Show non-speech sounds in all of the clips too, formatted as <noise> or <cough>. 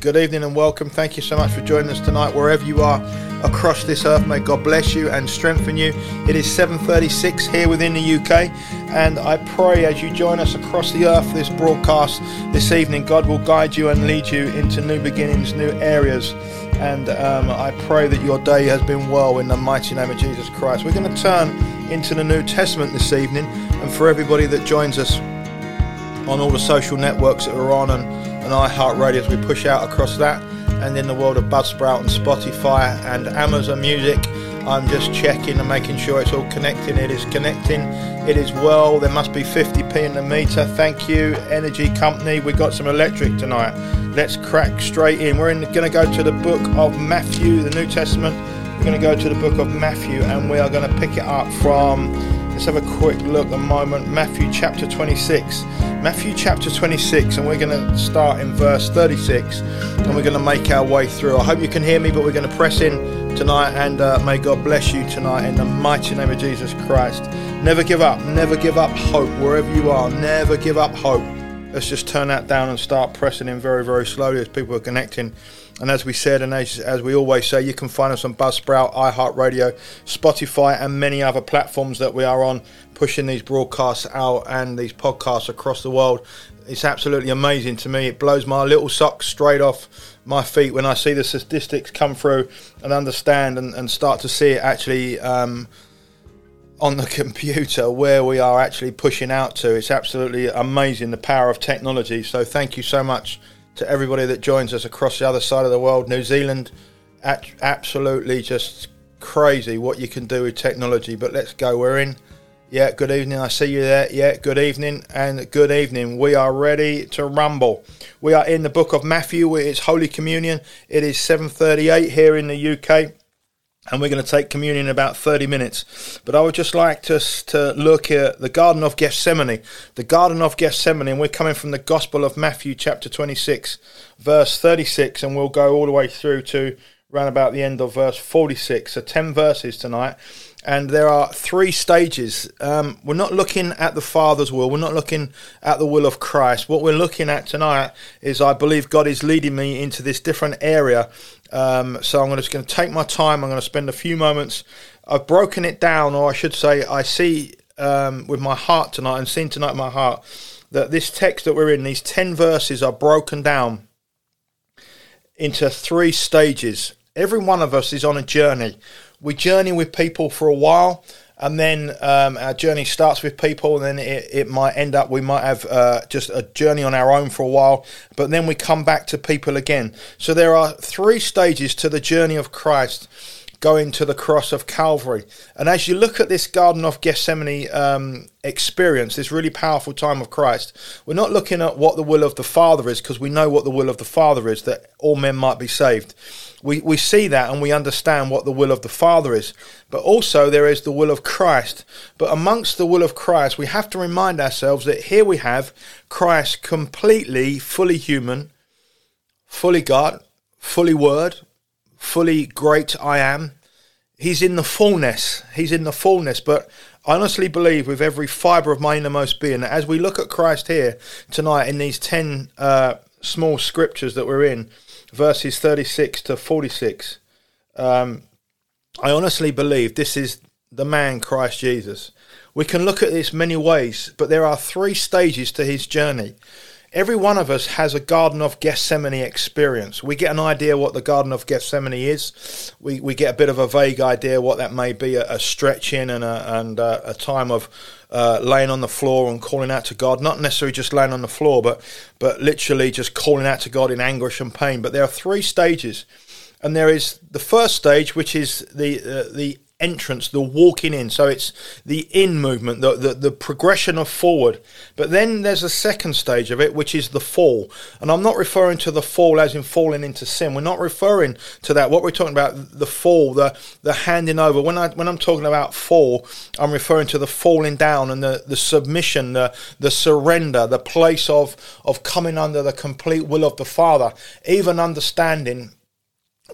Good evening and welcome. Thank you so much for joining us tonight, wherever you are across this earth. May God bless you and strengthen you. It is 7:36 here within the UK, and I pray as you join us across the earth this broadcast this evening, God will guide you and lead you into new beginnings, new areas. And um, I pray that your day has been well in the mighty name of Jesus Christ. We're going to turn into the New Testament this evening, and for everybody that joins us on all the social networks that we're on and, and iHeartRadio as we push out across that, and in the world of Buzzsprout and Spotify and Amazon Music. I'm just checking and making sure it's all connecting. It is connecting. It is well. There must be 50p in the meter. Thank you, Energy Company. We got some electric tonight. Let's crack straight in. We're going to go to the book of Matthew, the New Testament. We're going to go to the book of Matthew and we are going to pick it up from Let's have a quick look a moment. Matthew chapter 26. Matthew chapter 26, and we're going to start in verse 36 and we're going to make our way through. I hope you can hear me, but we're going to press in tonight and uh, may God bless you tonight in the mighty name of Jesus Christ. Never give up, never give up hope wherever you are, never give up hope. Let's just turn that down and start pressing in very, very slowly as people are connecting. And as we said, and as, as we always say, you can find us on Buzzsprout, iHeartRadio, Spotify, and many other platforms that we are on, pushing these broadcasts out and these podcasts across the world. It's absolutely amazing to me. It blows my little socks straight off my feet when I see the statistics come through and understand and, and start to see it actually um, on the <laughs> computer where we are actually pushing out to. It's absolutely amazing the power of technology. So thank you so much to everybody that joins us across the other side of the world. New Zealand, absolutely just crazy what you can do with technology. But let's go. We're in. Yeah, good evening. I see you there. Yeah, good evening and good evening. We are ready to rumble. We are in the book of Matthew. It's Holy Communion. It is 7:38 here in the UK and we're going to take communion in about 30 minutes. But I would just like to, to look at the Garden of Gethsemane. The Garden of Gethsemane, and we're coming from the Gospel of Matthew, chapter 26, verse 36, and we'll go all the way through to around about the end of verse 46. So 10 verses tonight and there are three stages. Um, we're not looking at the Father's will. We're not looking at the will of Christ. What we're looking at tonight is I believe God is leading me into this different area. Um, so I'm just going to take my time. I'm going to spend a few moments. I've broken it down, or I should say, I see um, with my heart tonight and seeing tonight my heart that this text that we're in, these 10 verses, are broken down into three stages. Every one of us is on a journey we journey with people for a while and then um, our journey starts with people and then it, it might end up we might have uh, just a journey on our own for a while but then we come back to people again so there are three stages to the journey of christ going to the cross of Calvary. And as you look at this Garden of Gethsemane um, experience, this really powerful time of Christ, we're not looking at what the will of the Father is because we know what the will of the Father is that all men might be saved. We, we see that and we understand what the will of the Father is. But also, there is the will of Christ. But amongst the will of Christ, we have to remind ourselves that here we have Christ completely, fully human, fully God, fully Word, fully great I am. He's in the fullness. He's in the fullness. But I honestly believe with every fibre of my innermost being that as we look at Christ here tonight in these 10 uh, small scriptures that we're in, verses 36 to 46, um, I honestly believe this is the man Christ Jesus. We can look at this many ways, but there are three stages to his journey. Every one of us has a Garden of Gethsemane experience. We get an idea what the Garden of Gethsemane is. We, we get a bit of a vague idea what that may be a, a stretching and, a, and a, a time of uh, laying on the floor and calling out to God. Not necessarily just laying on the floor, but, but literally just calling out to God in anguish and pain. But there are three stages. And there is the first stage, which is the, uh, the entrance, the walking in. So it's the in movement, the, the, the, progression of forward. But then there's a second stage of it, which is the fall. And I'm not referring to the fall as in falling into sin. We're not referring to that. What we're talking about, the fall, the, the handing over. When, I, when I'm talking about fall, I'm referring to the falling down and the, the submission, the, the surrender, the place of, of coming under the complete will of the Father, even understanding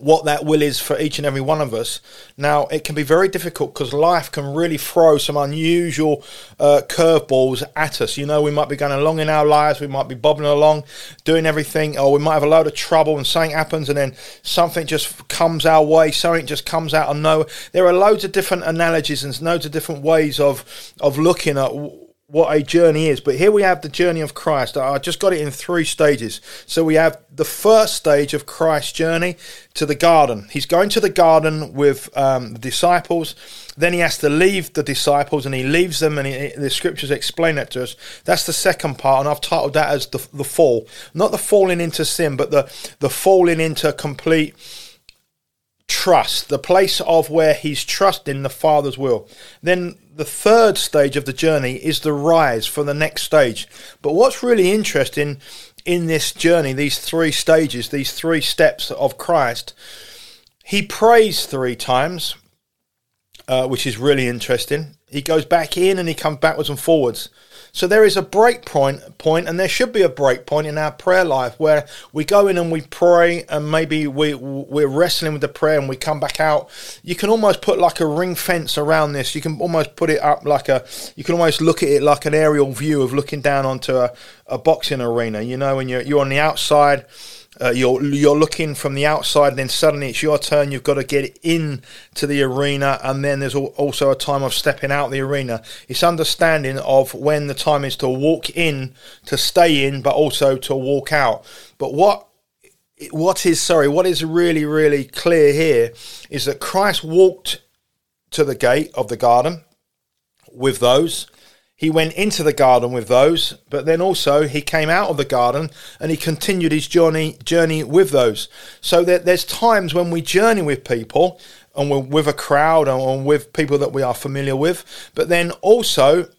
what that will is for each and every one of us. Now, it can be very difficult because life can really throw some unusual uh, curveballs at us. You know, we might be going along in our lives, we might be bobbing along, doing everything, or we might have a load of trouble and something happens and then something just comes our way, something just comes out of nowhere. There are loads of different analogies and loads of different ways of, of looking at what a journey is. But here we have the journey of Christ. I just got it in three stages. So we have the first stage of Christ's journey to the garden. He's going to the garden with um, the disciples. Then he has to leave the disciples and he leaves them, and he, the scriptures explain that to us. That's the second part, and I've titled that as the, the fall. Not the falling into sin, but the, the falling into complete trust, the place of where he's trusting the Father's will. Then the third stage of the journey is the rise for the next stage. But what's really interesting in this journey, these three stages, these three steps of Christ, he prays three times, uh, which is really interesting. He goes back in and he comes backwards and forwards. So there is a break point, point, and there should be a break point in our prayer life where we go in and we pray, and maybe we we're wrestling with the prayer and we come back out. You can almost put like a ring fence around this. You can almost put it up like a. You can almost look at it like an aerial view of looking down onto a, a boxing arena. You know, when you're you're on the outside uh, you're you're looking from the outside, and then suddenly it's your turn. You've got to get in to the arena, and then there's also a time of stepping out the arena. It's understanding of when the time is to walk in, to stay in, but also to walk out. But what what is sorry, what is really really clear here is that Christ walked to the gate of the garden with those he went into the garden with those, but then also he came out of the garden and he continued his journey journey with those. So that there's times when we journey with people and we're with a crowd and with people that we are familiar with, but then also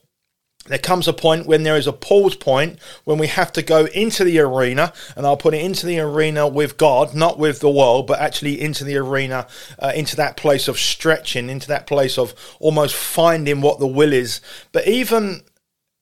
there comes a point when there is a pause point when we have to go into the arena, and I'll put it into the arena with God, not with the world, but actually into the arena, uh, into that place of stretching, into that place of almost finding what the will is. But even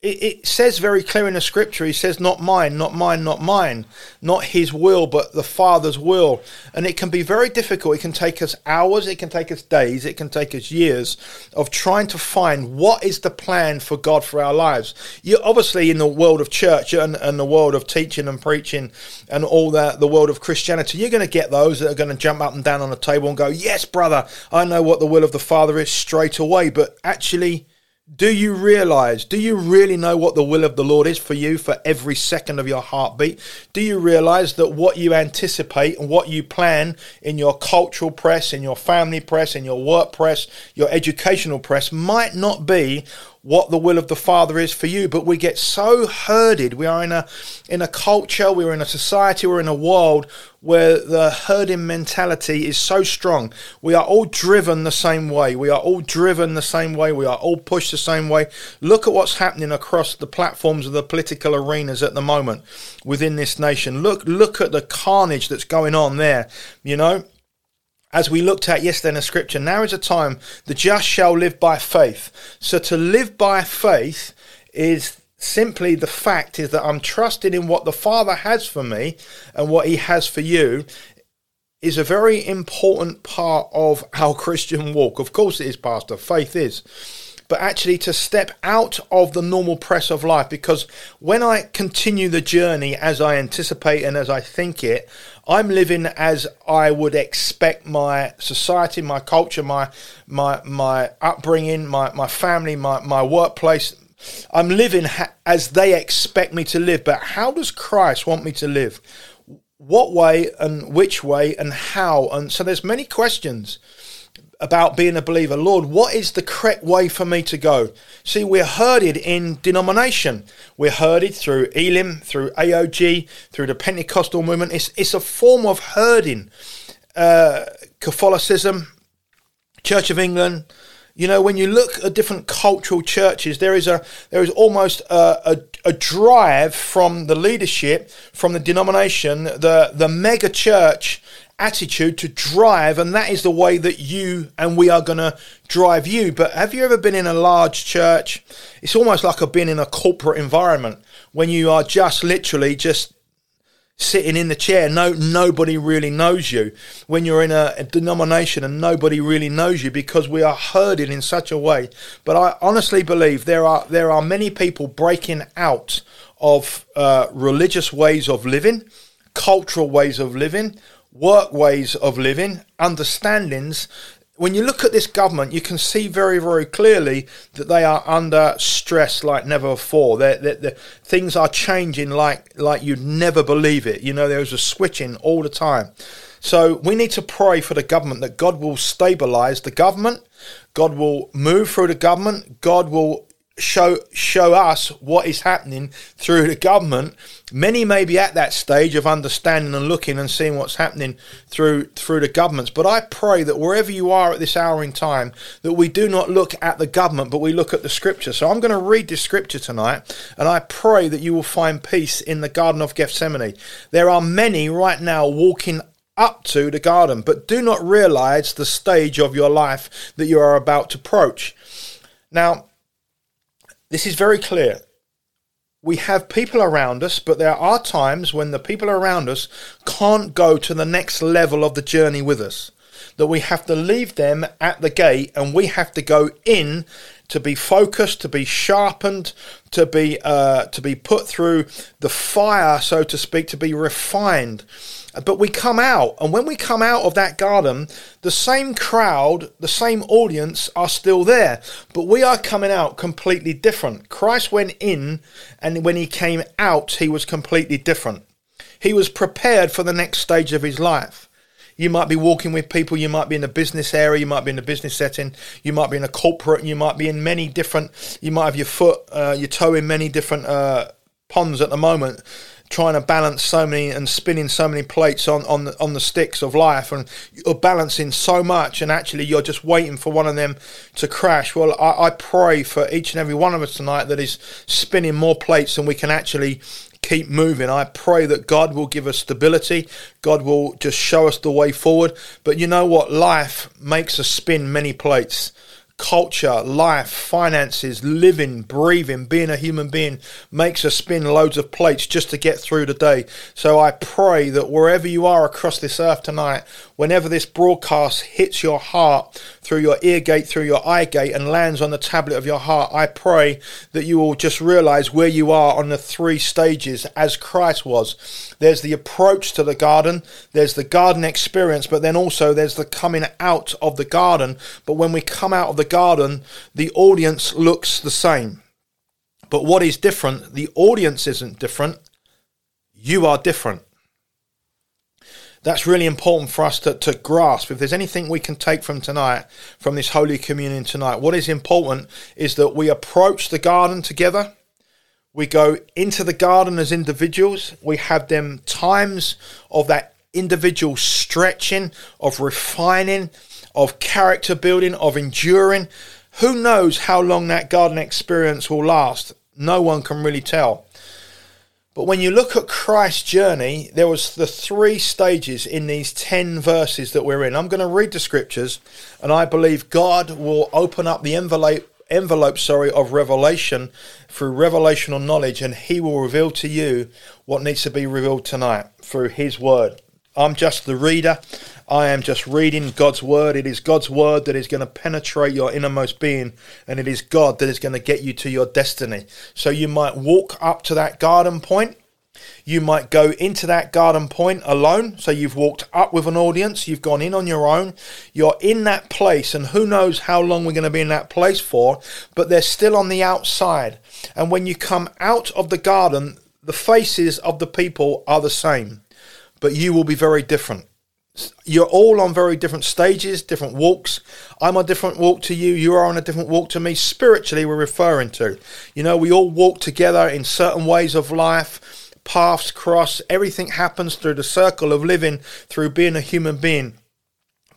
it, it says very clear in the scripture, he says, Not mine, not mine, not mine, not his will, but the Father's will. And it can be very difficult. It can take us hours, it can take us days, it can take us years of trying to find what is the plan for God for our lives. You obviously in the world of church and, and the world of teaching and preaching and all that, the world of Christianity, you're going to get those that are going to jump up and down on the table and go, Yes, brother, I know what the will of the Father is straight away. But actually, do you realize, do you really know what the will of the Lord is for you for every second of your heartbeat? Do you realize that what you anticipate and what you plan in your cultural press, in your family press, in your work press, your educational press might not be what the will of the Father is for you. But we get so herded. We are in a in a culture, we're in a society, we're in a world where the herding mentality is so strong. We are all driven the same way. We are all driven the same way. We are all pushed the same way. Look at what's happening across the platforms of the political arenas at the moment within this nation. Look look at the carnage that's going on there. You know, as we looked at yesterday in the scripture, now is a time the just shall live by faith. So to live by faith is simply the fact is that I'm trusting in what the Father has for me and what He has for you is a very important part of our <laughs> Christian walk. Of course, it is, Pastor. Faith is but actually to step out of the normal press of life. Because when I continue the journey as I anticipate and as I think it, I'm living as I would expect my society, my culture, my my my upbringing, my my family, my my workplace. I'm living ha- as they expect me to live. But how does Christ want me to live? What way and which way and how? And so there's many questions about being a believer. Lord, what is the correct way for me to go? See, we're herded in denomination. We're herded through Elim, through AOG, through the Pentecostal movement. It's, it's a form of herding. Uh, Catholicism, Church of England. You know, when you look at different cultural churches, there is a there is almost a, a, a drive from the leadership, from the denomination, the the mega church attitude to drive, and that is the way that you and we are going to drive you. But have you ever been in a large church? It's almost like I've been in a corporate environment when you are just literally just sitting in the chair. No, nobody really knows you when you're in a, a, denomination and nobody really knows you because we are herded in such a way. But I honestly believe there are there are many people breaking out of uh, religious ways of living, cultural ways of living, work ways of living, understandings when you look at this government, you can see very, very clearly that they are under stress like never before. They're, they're, they're, things are changing like like you'd never believe it. You know, there's a switching all the time. So we need to pray for the government that God will stabilize the government. God will move through the government. God will show show us what is happening through the government. Many may be at that stage of understanding and looking and seeing what's happening through through the governments. But I pray that wherever you are at this hour in time, that we do not look at the government, but we look at the scripture. So I'm going to read the scripture tonight, and I pray that you will find peace in the Garden of Gethsemane. There are many right now walking up to the garden, but do not realize the stage of your life that you are about to approach. Now, this is very clear. We have people around us, but there are times when the people around us can't go to the next level of the journey with us. That we have to leave them at the gate and we have to go in to be focused, to be sharpened, to be uh, to be put through the fire, so to speak, to be refined. But we come out, and when we come out of that garden, the same crowd, the same audience are still there, but we are coming out completely different. Christ went in, and when he came out, he was completely different. He was prepared for the next stage of his life. You might be walking with people, you might be in a business area, you might be in a business setting, you might be in a corporate, you might be in many different, you might have your foot, uh, your toe in many different uh, ponds at the moment trying to balance so many and spinning so many plates on on the, on the sticks of life, and you're balancing so much, and actually you're just waiting for one of them to crash. Well, I, I pray for each and every one of us tonight that is spinning more plates than we can actually keep moving. I pray that God will give us stability. God will just show us the way forward. But you know what? Life makes us spin many plates culture, life, finances, living, breathing, being a human being makes us spin loads of plates just to get through the day. So I pray that wherever you are across this earth tonight, whenever this broadcast hits your heart through your ear gate, through your eye gate, and lands on the tablet of your heart, I pray that you will just realize where you are on the three stages as Christ was. There's the approach to the garden, there's the garden experience, but then also there's the coming out of the garden. But when we come out of the garden, the audience looks the same. But what is different? The audience isn't different. You are different. That's really important for us to, to grasp. If there's anything we can take from tonight, from this Holy Communion tonight, what is important is that we approach the garden together. We go into the garden as individuals. We have them times of that individual stretching, of refining, of character building, of enduring. Who knows how long that garden experience will last? No one can really tell. But when you look at Christ's journey, there was the three stages in these 10 verses that we're in. I'm going to read the scriptures and I believe God will open up the envelope envelope sorry of revelation through revelational knowledge and he will reveal to you what needs to be revealed tonight through his word. I'm just the reader. I am just reading God's word. It is God's word that is going to penetrate your innermost being, and it is God that is going to get you to your destiny. So you might walk up to that garden point. You might go into that garden point alone. So you've walked up with an audience, you've gone in on your own, you're in that place, and who knows how long we're going to be in that place for, but they're still on the outside. And when you come out of the garden, the faces of the people are the same but you will be very different. You're all on very different stages, different walks. I'm a different walk to you. You are on a different walk to me. Spiritually, we're referring to. You know, we all walk together in certain ways of life, paths cross. Everything happens through the circle of living, through being a human being.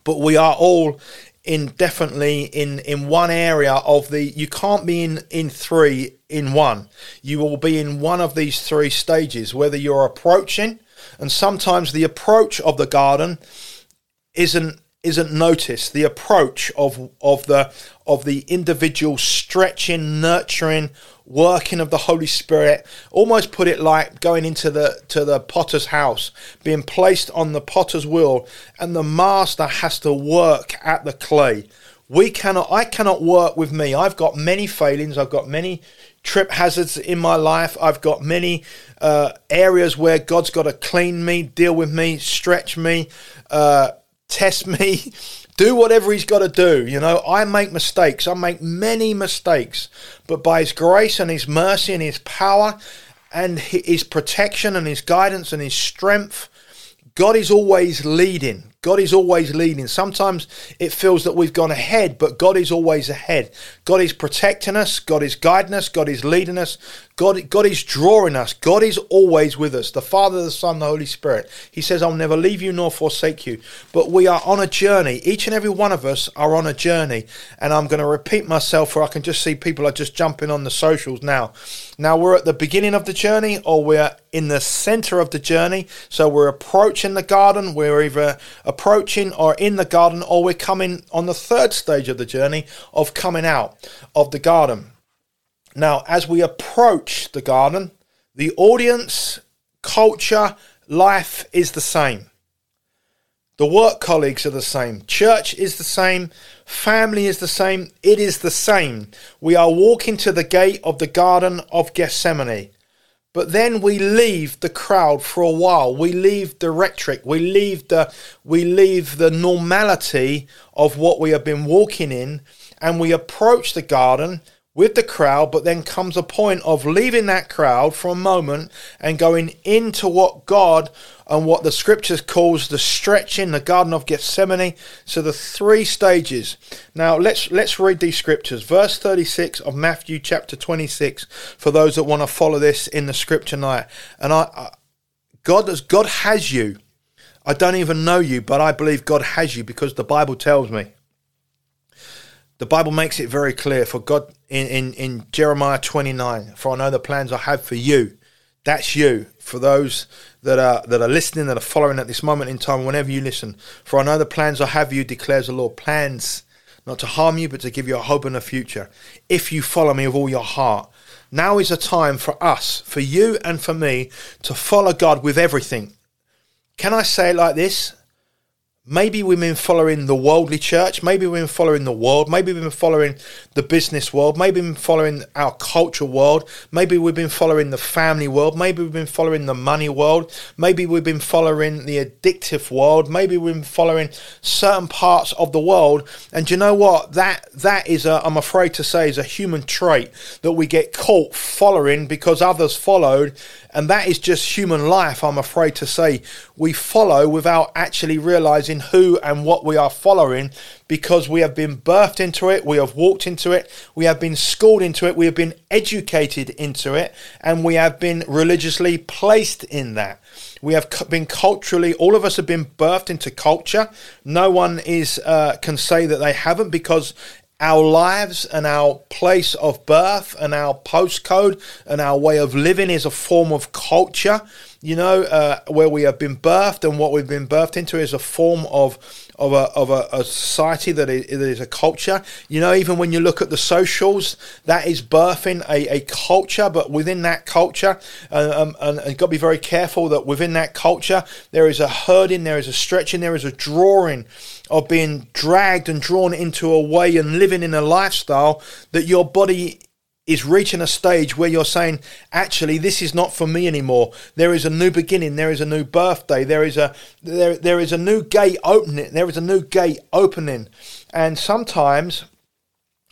But we are all indefinitely in in one area of the you can't be in in three in one you will be in one of these three stages whether you're approaching and sometimes the approach of the garden isn't isn't noticed. The approach of of the of the individual stretching, nurturing, working of the Holy Spirit. Almost put it like going into the to the potter's house, being placed on the potter's wheel, and the master has to work at the clay. We cannot. I cannot work with me. I've got many failings. I've got many trip hazards in my life. I've got many uh, areas where God's got to clean me, deal with me, stretch me, uh, test me, <laughs> do whatever He's got to do. You know, I make mistakes. I make many mistakes, but by His grace and His mercy and His power and His protection and His guidance and His strength, God is always leading. God is always leading. Sometimes it feels that we've gone ahead, but God is always ahead. God is protecting us. God is guiding us. God is leading us. God, God is drawing us. God is always with us. The Father, the Son, the Holy Spirit. He says, I'll never leave you nor forsake you. But we are on a journey. Each and every one of us are on a journey. And I'm going to repeat myself, for I can just see people are just jumping on the socials now. Now we're at the beginning of the journey, or we're in the center of the journey. So we're approaching the garden. We're either approaching or in the garden, or we're coming on the third stage of the journey of coming out of the garden. Now, as we approach the garden, the audience, culture, life is the same. The work colleagues are the same. Church is the same. Family is the same. It is the same. We are walking to the gate of the Garden of Gethsemane. But then we leave the crowd for a while. We leave the rhetoric. We leave the we leave the normality of what we have been walking in and we approach the garden with the crowd, but then comes a point of leaving that crowd for a moment and going into what God and what the scriptures calls the stretching, the Garden of Gethsemane. So the three stages. Now let's let's read these scriptures. Verse 36 of Matthew chapter 26 for those that want to follow this in the scripture night. And I, I God has God has you. I don't even know you, but I believe God has you because the Bible tells me. The Bible makes it very clear for God in, in, in Jeremiah 29, for I know the plans I have for you. That's you. For those that are that are listening, that are following at this moment in time, whenever you listen. For I know the plans I have you, declares the Lord. Plans not to harm you, but to give you a hope and a future. If you follow me with all your heart. Now is a time for us, for you and for me, to follow God with everything. Can I say it like this? Maybe we've been following the worldly church. Maybe we've been following the world. Maybe we've been following the business world. Maybe we've been following our cultural world. Maybe we've been following the family world. Maybe we've been following the money world. Maybe we've been following the addictive world. Maybe we've been following certain parts of the world. And you know what? That that is a, I'm afraid to say, is a human trait that we get caught following because others followed and that is just human life, I'm afraid to say. We follow without actually realizing who and what we are following because we have been birthed into it, we have walked into it, we have been schooled into it, we have been educated into it, and we have been religiously placed in that. We have been culturally, all of us have been birthed into culture. No one is uh, can say that they haven't because our lives and our place of birth and our postcode and our way of living is a form of culture, you know, uh, where we have been birthed and what we've been birthed into is a form of of a of a, a society that is, that is a culture. You know, even when you look at the socials, that is birthing a, a culture, but within that culture, uh, um, and, and got to be very careful that within that culture there is a herding, there is a stretching, there is a drawing of being dragged and drawn into a way and living in a lifestyle that your body is reaching a stage where you're saying, actually, this is not for me anymore. There is a new beginning. There is a new birthday. There is a there there is a new gate opening. There is a new gate opening, and sometimes.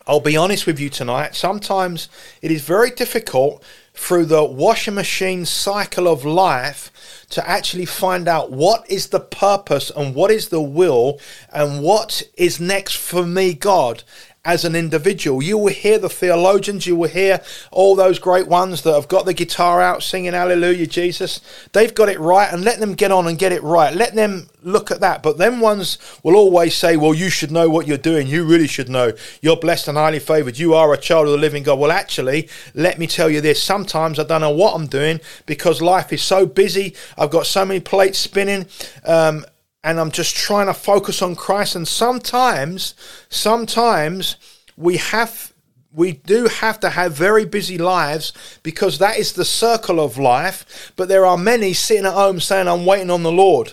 I'll be honest with you tonight. Sometimes it is very difficult through the washing machine cycle of life to actually find out what is the purpose and what is the will and what is next for me, God as an individual. You will hear the theologians, you will hear all those great ones that have got the guitar out singing Hallelujah, Jesus. They've got it right, and let them get on and get it right. Let them look at that. But them ones will always say, Well, you should know what you're doing. You really should know. You're blessed and highly favored. You are a child of the living God. Well, actually, let me tell you this. Sometimes I don't know what I'm doing because life is so busy. I've got so many plates spinning. Um, and I'm just trying to focus on Christ. And sometimes, sometimes we have we do have to have very busy lives because that is the circle of life. But there are many sitting at home saying, I'm waiting on the Lord.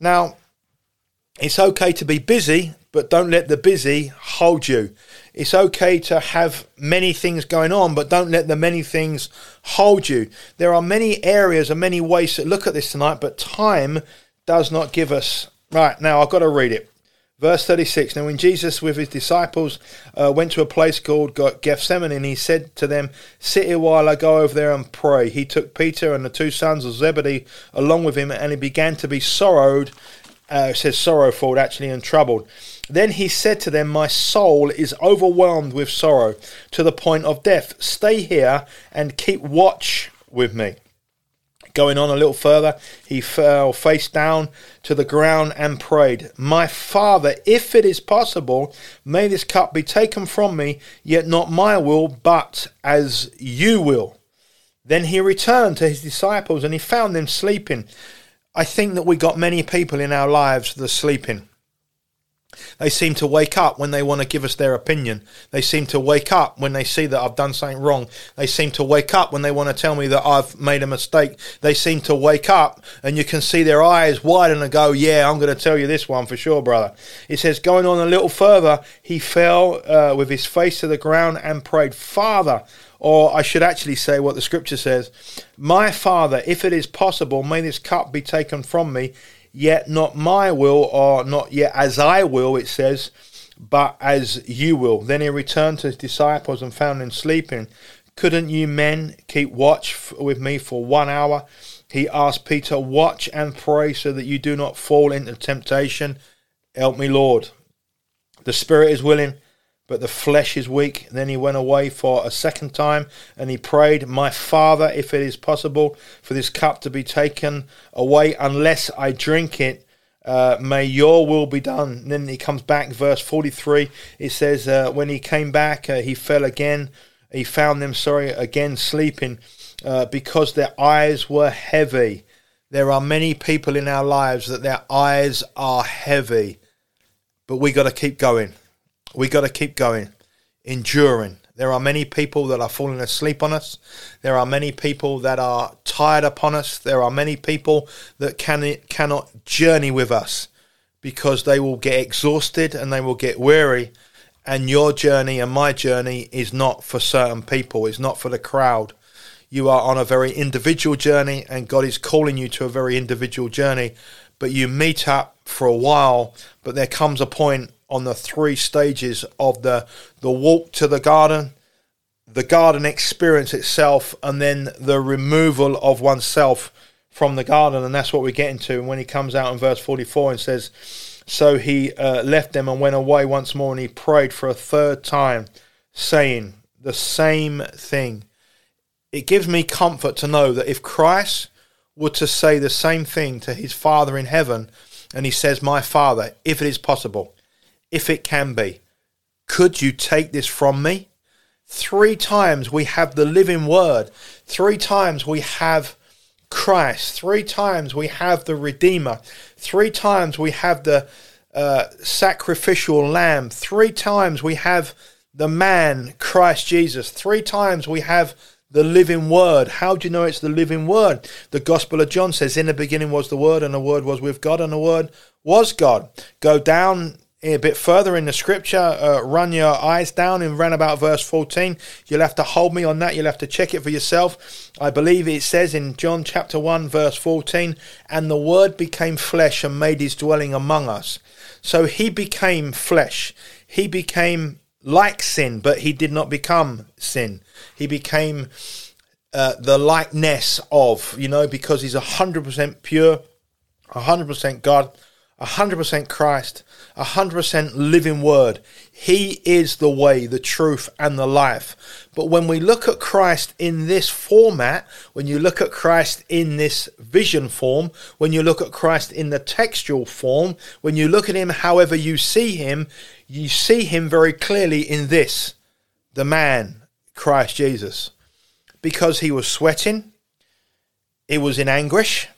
Now, it's okay to be busy, but don't let the busy hold you. It's okay to have many things going on, but don't let the many things hold you. There are many areas and many ways to look at this tonight, but time does not give us. Right, now I've got to read it. Verse 36 Now, when Jesus with his disciples uh, went to a place called Gethsemane, he said to them, Sit here while I go over there and pray. He took Peter and the two sons of Zebedee along with him, and he began to be sorrowed. Uh, says sorrowful, actually, and troubled. Then he said to them, My soul is overwhelmed with sorrow to the point of death. Stay here and keep watch with me. Going on a little further, he fell face down to the ground and prayed, My Father, if it is possible, may this cup be taken from me, yet not my will, but as you will. Then he returned to his disciples and he found them sleeping. I think that we got many people in our lives that are sleeping. They seem to wake up when they want to give us their opinion. They seem to wake up when they see that I've done something wrong. They seem to wake up when they want to tell me that I've made a mistake. They seem to wake up and you can see their eyes widen and go, Yeah, I'm going to tell you this one for sure, brother. It says, going on a little further, he fell uh, with his face to the ground and prayed, Father, or I should actually say what the scripture says My Father, if it is possible, may this cup be taken from me. Yet not my will, or not yet as I will, it says, but as you will. Then he returned to his disciples and found them sleeping. Couldn't you men keep watch with me for one hour? He asked Peter, Watch and pray so that you do not fall into temptation. Help me, Lord. The spirit is willing, but the flesh is weak. Then he went away for a second time and he prayed, My Father, if it is possible for this cup to be taken away, unless I drink it, uh, may your will be done. And then he comes back, verse 43. It says, uh, When he came back, uh, he fell again. He found them, sorry, again sleeping uh, because their eyes were heavy. There are many people in our lives that their eyes are heavy, but we got to keep going we got to keep going, enduring. There are many people that are falling asleep on us. There are many people that are tired upon us. There are many people that can cannot journey with us because they will get exhausted and they will get weary. And your journey and my journey is not for certain people. It's not for the crowd. You are on a very individual journey, and God is calling you to a very individual journey. But you meet up for a while, but there comes a point on the three stages of the the walk to the garden, the garden experience itself, and then the removal of oneself from the garden, and that's what we get into. And when he comes out in verse forty-four and says, "So he uh, left them and went away once more, and he prayed for a third time, saying the same thing." It gives me comfort to know that if Christ were to say the same thing to his Father in heaven, and he says, "My Father, if it is possible." If it can be. Could you take this from me? Three times we have the living word. Three times we have Christ. Three times we have the Redeemer. Three times we have the uh, sacrificial lamb. Three times we have the man, Christ Jesus. Three times we have the living word. How do you know it's the living word? The Gospel of John says, In the beginning was the Word, and the Word was with God, and the Word was God. Go down a bit further in the scripture, uh, run your eyes down in round about verse 14. You'll have to hold me on that. You'll have to check it for yourself. I believe it says in John chapter 1, verse 14, and the word became flesh and made his dwelling among us. So he became flesh. He became like sin, but he did not become sin. He became uh, the likeness of, you know, because he's 100% pure, 100% God, 100% Christ, 100% living word. He is the way, the truth, and the life. But when we look at Christ in this format, when you look at Christ in this vision form, when you look at Christ in the textual form, when you look at him however you see him, you see him very clearly in this the man, Christ Jesus. Because he was sweating, he was in anguish,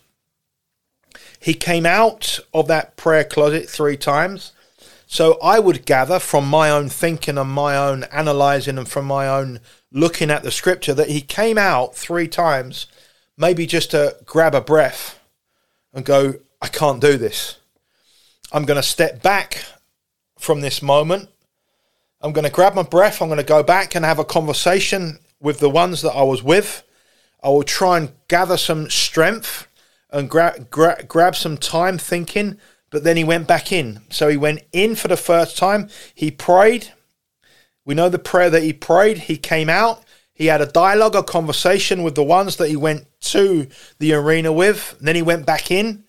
He came out of that prayer closet three times. So I would gather from my own thinking and my own analyzing and from my own looking at the scripture that he came out three times, maybe just to grab a breath and go, I can't do this. I'm going to step back from this moment. I'm going to grab my breath. I'm going to go back and have a conversation with the ones that I was with. I will try and gather some strength and gra- gra- grab some time thinking but then he went back in. So he went in for the first time. He prayed. We know the prayer that he prayed. He came out. He had a dialogue, a conversation with the ones that he went to the arena with. Then he went back in.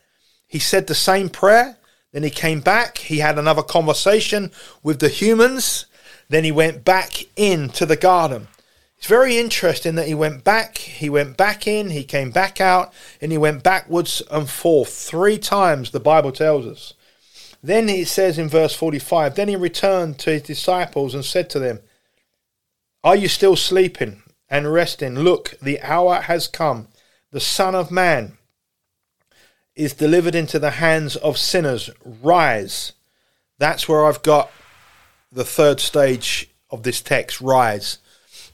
He said the same prayer. Then he came back. He had another conversation with the humans. Then he went back into the garden. It's very interesting that he went back, he went back in, he came back out, and he went backwards and forth three times, the Bible tells us. Then it says in verse 45 Then he returned to his disciples and said to them, Are you still sleeping and resting? Look, the hour has come. The Son of Man is delivered into the hands of sinners. Rise. That's where I've got the third stage of this text rise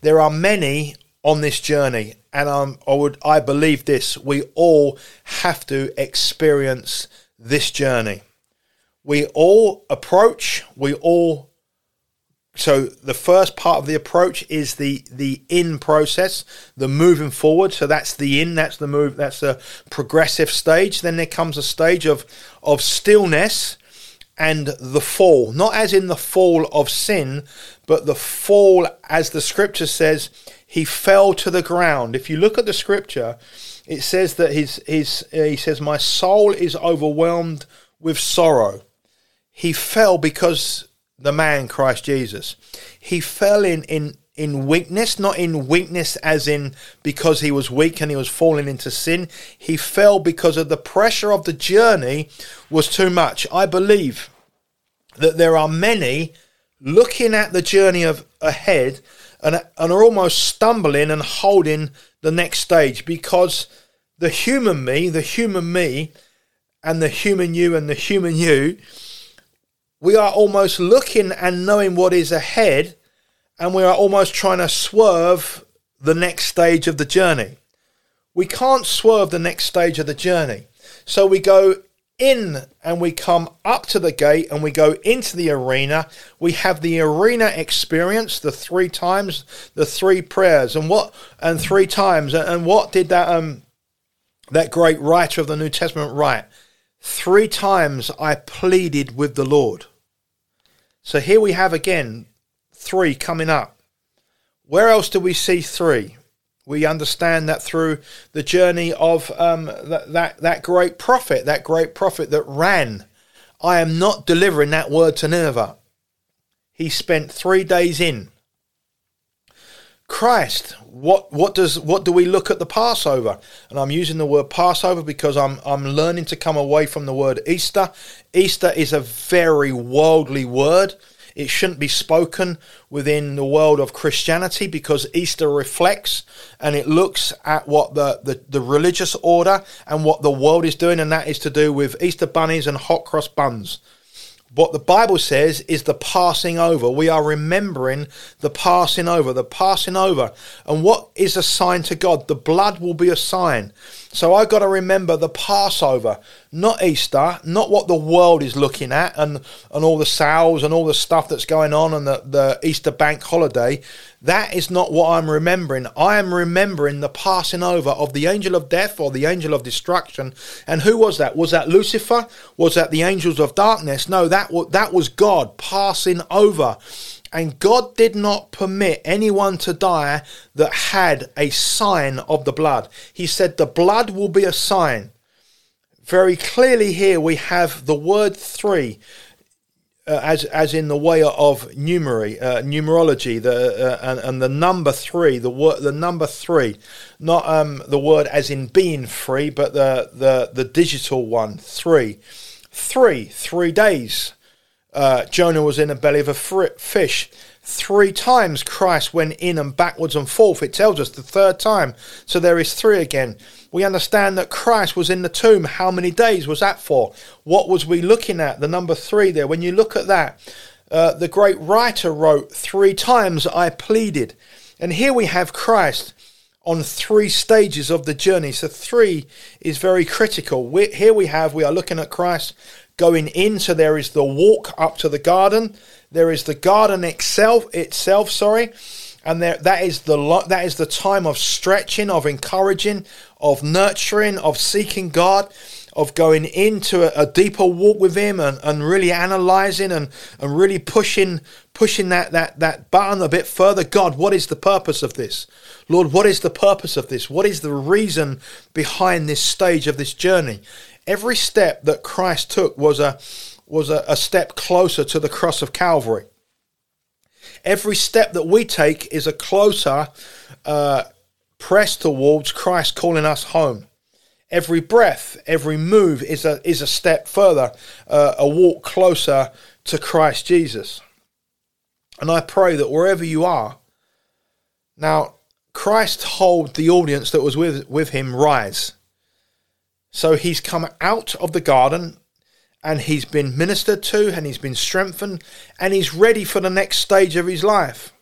there are many on this journey, and um, I would I believe this: we all have to experience this journey. We all approach. We all. So the first part of the approach is the the in process, the moving forward. So that's the in. That's the move. That's the progressive stage. Then there comes a stage of of stillness and the fall, not as in the fall of sin, but the fall, as the scripture says, he fell to the ground. If you look at the scripture, it says that his, his, uh, he says, My soul is overwhelmed with sorrow. He fell because the man, Christ Jesus, he fell in, in, in weakness, not in weakness as in because he was weak and he was falling into sin. He fell because of the pressure of the journey was too much. I believe that there are many looking at the journey of ahead and, and are almost stumbling and holding the next stage because the human me, the human me, and the human you and the human you, we are almost looking and knowing what is ahead, and we are almost trying to swerve the next stage of the journey. We can't swerve the next stage of the journey. So we go in and we come up to the gate and we go into the arena. We have the arena experience, the three times, the three prayers, and what and three times. And what did that um that great writer of the New Testament write? Three times I pleaded with the Lord. So here we have again three coming up. Where else do we see three? We understand that through the journey of um, that, that, that great prophet, that great prophet that ran. I am not delivering that word to Nineveh. He spent three days in. Christ, what what does what do we look at the Passover? And I'm using the word Passover because I'm I'm learning to come away from the word Easter. Easter is a very worldly word. It shouldn't be spoken within the world of Christianity because Easter reflects and it looks at what the, the, the religious order and what the world is doing, and that is to do with Easter bunnies and hot cross buns. What the Bible says is the passing over. We are remembering the passing over, the passing over. And what is a sign to God? The blood will be a sign. So I've got to remember the Passover, not Easter, not what the world is looking at and, and all the sales and all the stuff that's going on and the, the Easter bank holiday. That is not what I'm remembering. I am remembering the passing over of the angel of death or the angel of destruction. And who was that? Was that Lucifer? Was that the angels of darkness? No, that, that was God passing over and God did not permit anyone to die that had a sign of the blood. He said, The blood will be a sign. Very clearly, here we have the word three. Uh, as as in the way of numery, uh, numerology, the uh, and, and, the number three, the word the number three, not um, the word as in being free, but the the the digital one, three, three, three days uh, Jonah was in the belly of a fish. Three times Christ went in and backwards and forth. It tells us the third time. So there is three again. We understand that Christ was in the tomb. How many days was that for? What was we looking at? The number three there. When you look at that, uh, the great writer wrote, Three times I pleaded. And here we have Christ on three stages of the journey. So three is very critical. We, here we have, we are looking at Christ going in. So there is the walk up to the garden. There is the garden itself, itself, sorry. And there, that is the that is the time of stretching, of encouraging, of nurturing, of seeking God of going into a, a, deeper walk with him and, and really analyzing and, and really pushing pushing that, that, that button a bit further. God, what is the purpose of this? Lord, what is the purpose of this? What is the reason behind this stage of this journey? Every step that Christ took was a was a, a step closer to the cross of Calvary. Every step that we take is a closer uh, press towards Christ calling us home every breath, every move is a is a step further, uh, a walk closer to Christ Jesus. And I pray that wherever you are, now Christ told the audience that was with with him, rise. So he's come out of the garden and he's been ministered to and he's been strengthened and he's ready for the next stage of his life.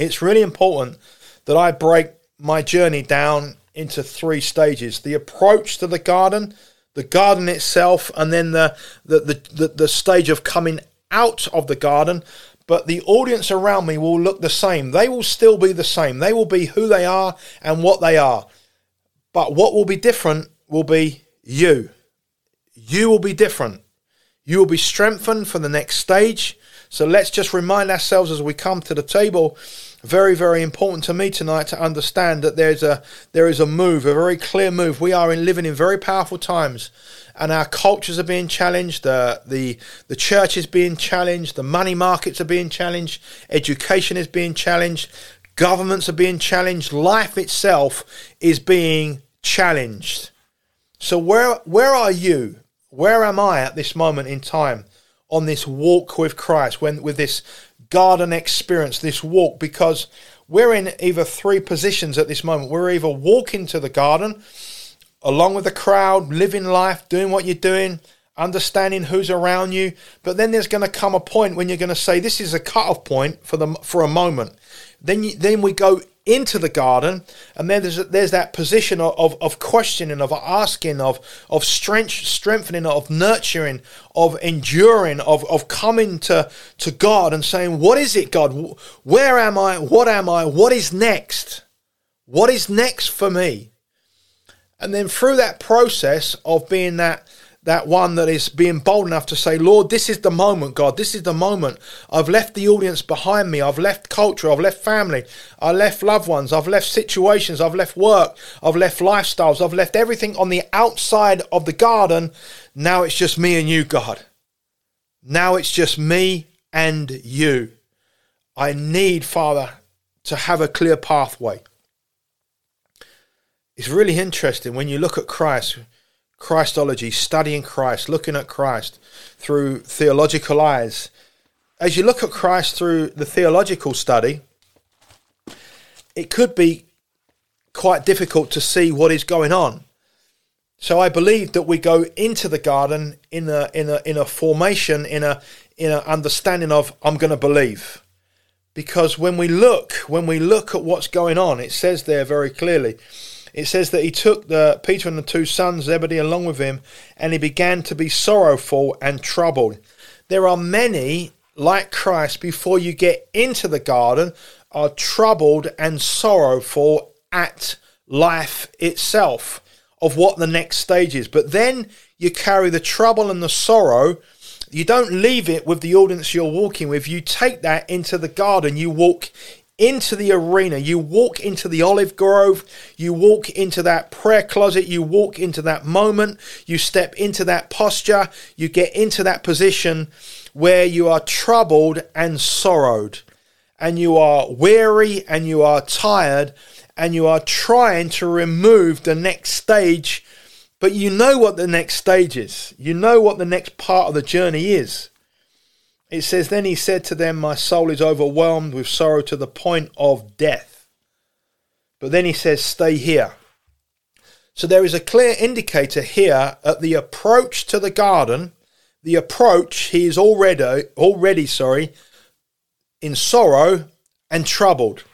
It's really important that I break my journey down into three stages the approach to the garden, the garden itself, and then the, the, the, the, the stage of coming out of the garden. But the audience around me will look the same. They will still be the same. They will be who they are and what they are. But what will be different will be you. You will be different. You will be strengthened for the next stage. So let's just remind ourselves as we come to the table very very important to me tonight to understand that there's a there is a move a very clear move. We are in living in very powerful times and our cultures are being challenged. The the the church is being challenged. The money markets are being challenged. Education is being challenged. Governments are being challenged. Life itself is being challenged so where where are you where am i at this moment in time on this walk with Christ when with this garden experience, this walk, because we're in either three positions at this moment. We're either walking to the garden along with the crowd, living life, doing what you're doing, understanding who's around you. But then there's going to come a point when you're going to say, "This is a cut-off point for the for a moment." Then you, then we go into the garden, and then there's there's that position of, of, of questioning, of asking, of of strength, strengthening, of nurturing, of enduring, of of coming to to God and saying, "What is it, God? Where am I? What am I? What is next? What is next for me?" And then through that process of being that that one that is being bold enough to say, Lord, this is the moment, God. This is the moment. I've left the audience behind me. I've left culture. I've left family. I left loved ones. I've left situations. I've left work. I've left lifestyles. I've left everything on the outside of the garden. Now it's just me and you, God. Now it's just me and you. I need, Father, to have a clear pathway. It's really interesting when you look at Christ Christology, studying Christ, looking at Christ through theological eyes. As you look at Christ through the theological study, it could be quite difficult to see what is going on. So I believe that we go into the garden in a in a in a formation in a in an understanding of I'm going to believe. Because when we look, when we look at what's going on, it says there very clearly, it says that he took the Peter and the two sons Zebedee along with him, and he began to be sorrowful and troubled. There are many like Christ before you get into the garden are troubled and sorrowful at life itself of what the next stage is. But then you carry the trouble and the sorrow. You don't leave it with the audience you're walking with. You take that into the garden. You walk into the arena. You walk into the olive grove. You walk into that prayer closet. You walk into that moment. You step into that posture. You get into that position where you are troubled and sorrowed. And you are weary and you are tired and you are trying to remove the next stage. But you know what the next stage is. You know what the next part of the journey is. It says, Then he said to them, My soul is overwhelmed with sorrow to the point of death. But then he says, Stay here. So there is a clear indicator here at the approach to the garden. The approach, he is already already sorry, in sorrow and troubled.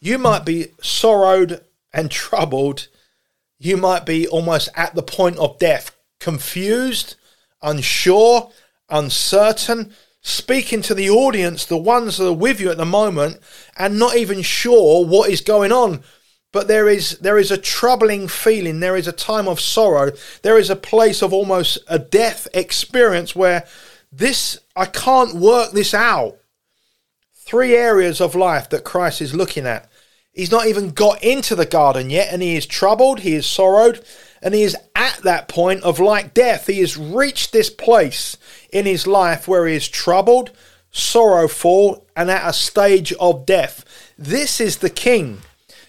You might be sorrowed and troubled. You might be almost at the point of death, confused, unsure, uncertain, speaking to the audience, the ones that are with you at the moment, and not even sure what is going on. But there is there is a troubling feeling. There is a time of sorrow. There is a place of almost a death experience where this I can't work this out. Three areas of life that Christ is looking at. He's not even got into the garden yet, and he is troubled, he is sorrowed, and he is at that point of like death. He has reached this place in his life where he is troubled, sorrowful, and at a stage of death. This is the King.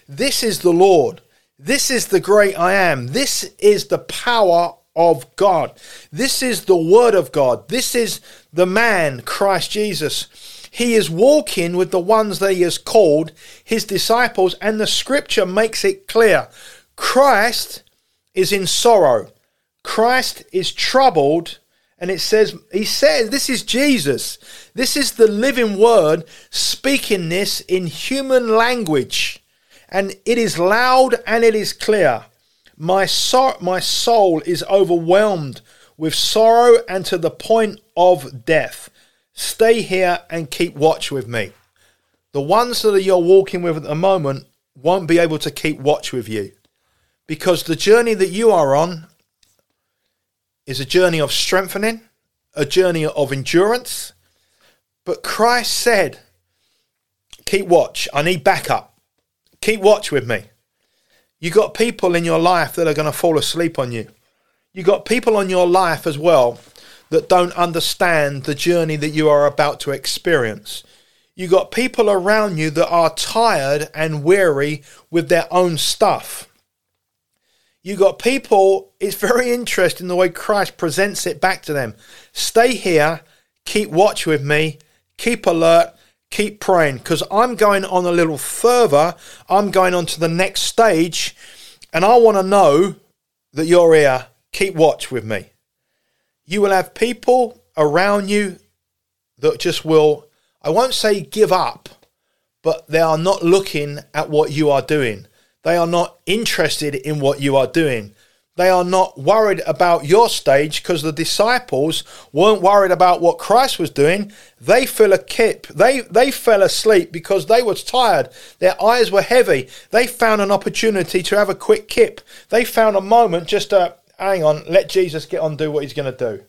This is the Lord. This is the great I am. This is the power of God. This is the Word of God. This is the man, Christ Jesus. He is walking with the ones that he has called his disciples, and the scripture makes it clear Christ is in sorrow, Christ is troubled. And it says, He says, this is Jesus. This is the living word speaking this in human language. And it is loud and it is clear. My, so- my soul is overwhelmed with sorrow and to the point of death. Stay here and keep watch with me. The ones that you're walking with at the moment won't be able to keep watch with you because the journey that you are on is a journey of strengthening, a journey of endurance. But Christ said, Keep watch. I need backup. Keep watch with me. You got people in your life that are going to fall asleep on you. You got people on your life as well that don't understand the journey that you are about to experience. You got people around you that are tired and weary with their own stuff. You got people, it's very interesting the way Christ presents it back to them. Stay here, keep watch with me, keep alert, keep praying, because I'm going on a little further. I'm going on to the next stage, and I want to know that you're here. Keep watch with me you will have people around you that just will, I won't say give up, but they are not looking at what you are doing. They are not interested in what you are doing. They are not worried about your stage because the disciples weren't worried about what Christ was doing. They fell a kip. They they fell asleep because they was tired. Their eyes were heavy. They found an opportunity to have a quick kip. They found a moment just to hang on, let Jesus get on do what he's going to do.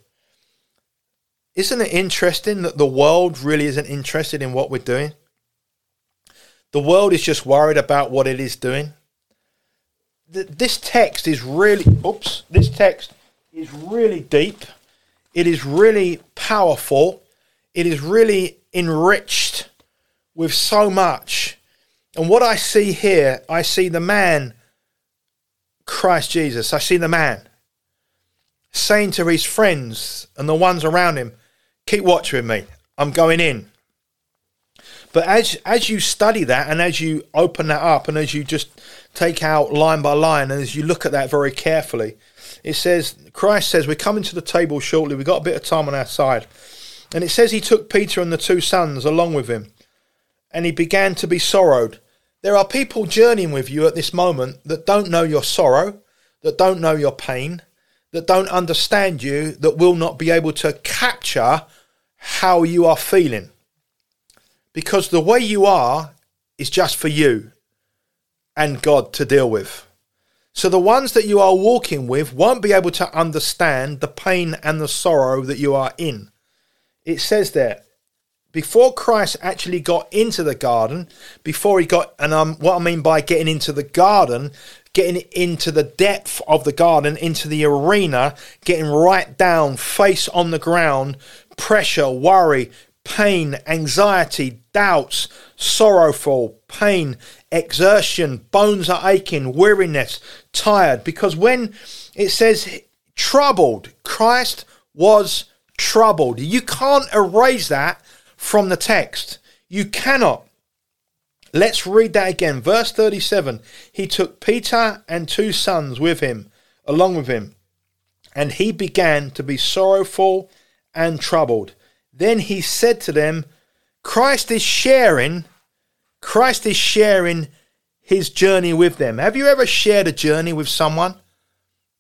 Isn't it interesting that the world really isn't interested in what we're doing? The world is just worried about what it is doing. This text is really, oops, this text is really deep. It is really powerful. It is really enriched with so much. And what I see here, I see the man, Christ Jesus. I see the man saying to his friends and the ones around him, keep watch with me. I'm going in. But as as you study that and as you open that up and as you just take out line by line and as you look at that very carefully, it says Christ says we're coming to the table shortly. We've got a bit of time on our side. And it says he took Peter and the two sons along with him, and he began to be sorrowed. There are people journeying with you at this moment that don't know your sorrow, that don't know your pain, that don't understand you, that will not be able to capture how you are feeling. Because the way you are is just for you and God to deal with. So the ones that you are walking with won't be able to understand the pain and the sorrow that you are in. It says there, before Christ actually got into the garden, before he got, and um, what I mean by getting into the garden, getting into the depth of the garden, into the arena, getting right down, face on the ground, pressure, worry, pain, anxiety, doubts, sorrowful, pain, exertion, bones are aching, weariness, tired. Because when it says troubled, Christ was troubled. You can't erase that from the text. You cannot. Let's read that again. Verse 37 He took Peter and two sons with him, along with him, and he began to be sorrowful and troubled. Then he said to them, Christ is sharing, Christ is sharing his journey with them. Have you ever shared a journey with someone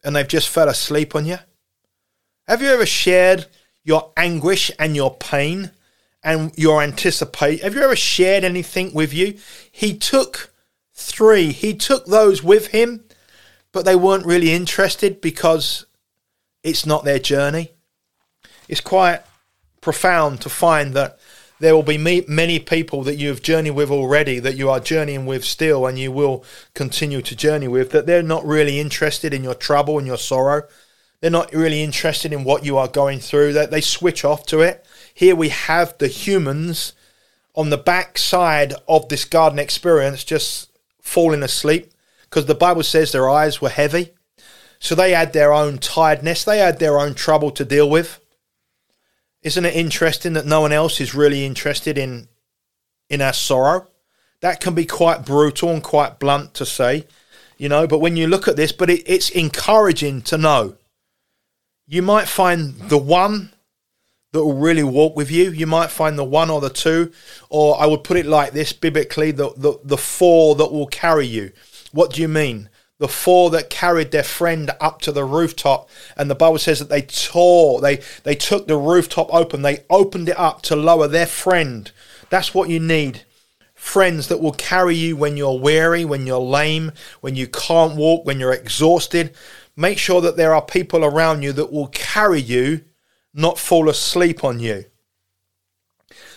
and they've just fell asleep on you? Have you ever shared your anguish and your pain and your anticipate? Have you ever shared anything with you? He took three, he took those with him, but they weren't really interested because it's not their journey. It's quite profound to find that there will be many people that you have journeyed with already, that you are journeying with still, and you will continue to journey with, that they're not really interested in your trouble and your sorrow. They're not really interested in what you are going through. That they switch off to it. Here we have the humans on the back side of this garden experience just falling asleep because the Bible says their eyes were heavy. So they had their own tiredness, they had their own trouble to deal with. Isn't it interesting that no one else is really interested in in our sorrow? That can be quite brutal and quite blunt to say, you know, but when you look at this, but it, it's encouraging to know. You might find the one that will really walk with you. You might find the one or the two, or I would put it like this biblically the, the, the four that will carry you. What do you mean? The four that carried their friend up to the rooftop. And the bible says that they tore they they took the rooftop open. They opened it up to lower their friend. That's what you need. Friends that will carry you when you're weary when you're lame when you can't walk when you're exhausted. Make sure that there are people around you that will carry you not fall asleep on you.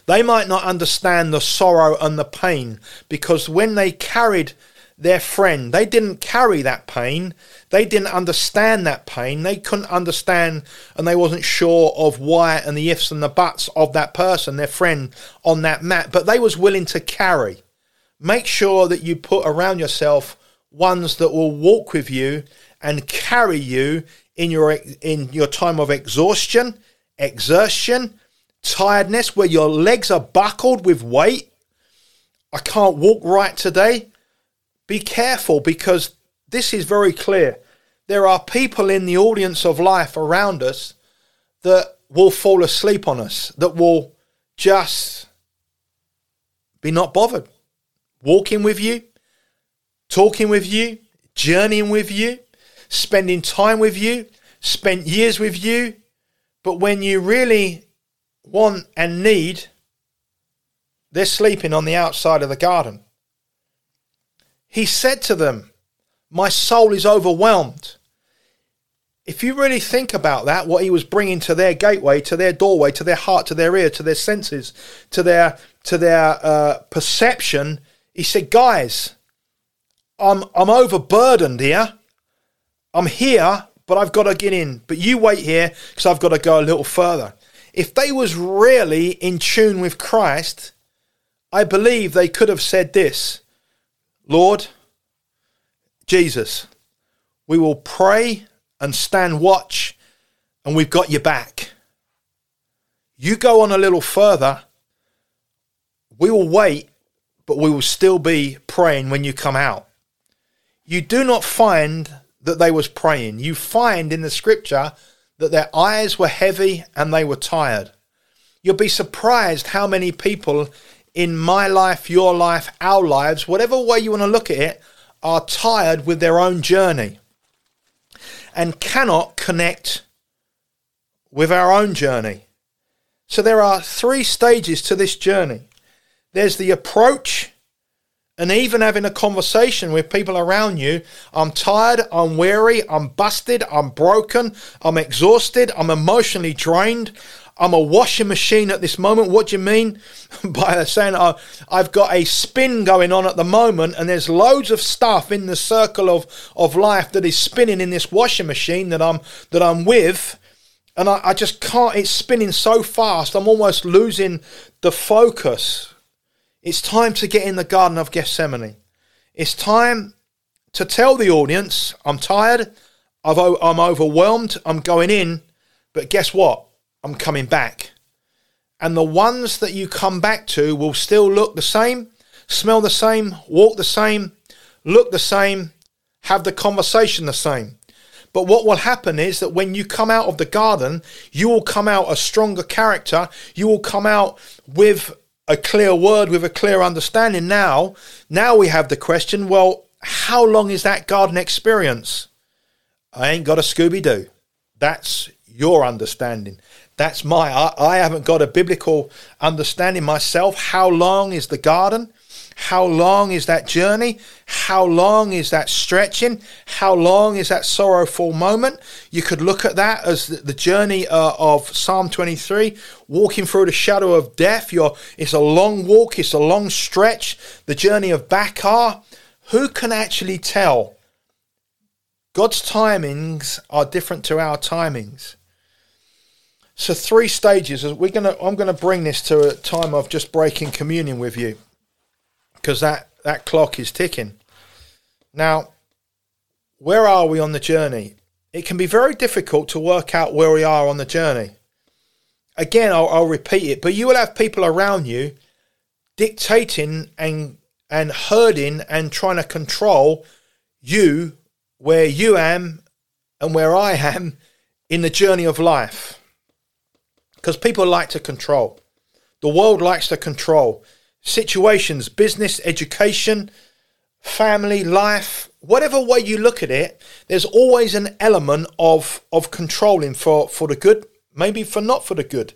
They might not understand the sorrow and the pain because when they carried their friend. They didn't carry that pain. They didn't understand that pain. They couldn't understand and they wasn't sure of why and the ifs and the buts of that person, their friend, on that mat. But they was willing to carry. Make sure that you put around yourself ones that will walk with you and carry you in your in your time of exhaustion, exertion, tiredness, where your legs are buckled with weight. I can't walk right today be careful because this is very clear. There are people in the audience of life around us that will fall asleep on us, that will just be not bothered. Walking with you, talking with you, journeying with you, spending time with you, spent years with you, but when you really want and need, they're sleeping on the outside of the garden. He said to them, My soul is overwhelmed. If you really think about that, what he was bringing to their gateway, to their doorway, to their heart, to their ear, to their senses, to their to their uh, perception, he said, "Guys, I'm I'm overburdened here. I'm here, but I've got to get in. But you wait here because I've got to go a little further." If they was really in tune with Christ, I believe they could have said this. Lord, Jesus, we will pray and stand watch, and we've got your back. You go on a little further, we will wait, but we will still be praying when you come out. You do not find that they was praying. You find in the scripture that their eyes were heavy and they were tired. You'll be surprised how many people in my life, your life, our lives, whatever way you want to look at it, are tired with their own journey and cannot connect with our own journey. So there are three stages to this journey there's the approach, and even having a conversation with people around you. I'm tired, I'm weary, I'm busted, I'm broken, I'm exhausted, I'm emotionally drained, I'm a washing machine at this moment. What do you mean <laughs> by saying uh, I've got a spin going on at the moment and there's loads of stuff in the circle of, of life that is spinning in this washing machine that I'm that I'm with and I, I just can't it's spinning so fast I'm almost losing the focus. It's time to get in the Garden of Gethsemane. It's time to tell the audience I'm tired, I've, I'm overwhelmed, I'm going in, but guess what? I'm coming back. And the ones that you come back to will still look the same. smell the same, walk the same, look the same, have the conversation the same. But what will happen is that when you come out of the garden, you will come out a stronger character. You will come out with a clear word, with a clear understanding. Now, now we have the question well, how long is that garden experience? I ain't got a Scooby Doo. That's your understanding. That's my, I, I haven't got a biblical understanding myself. How long is the garden? How long is that journey? How long is that stretching? How long is that sorrowful moment? You could look at that as the journey uh, of Psalm 23, walking through the shadow of death. You're, it's a long walk, it's a long stretch. The journey of Baca. Who can actually tell? God's timings are different to our timings. So three stages. We're gonna. I'm gonna bring this to a time of just breaking communion with you because that, that clock is ticking. Now, where are we on the journey? It can be very difficult to work out where we are on the journey. Again, I'll, I'll repeat it, but you will have people around you dictating and and herding and trying to control you where you am and where I am in the journey of life. Because people like to control. The world likes to control situations, business, education, family, life, whatever way you look at it, there's always an element of of controlling for for the good, maybe for not for the good.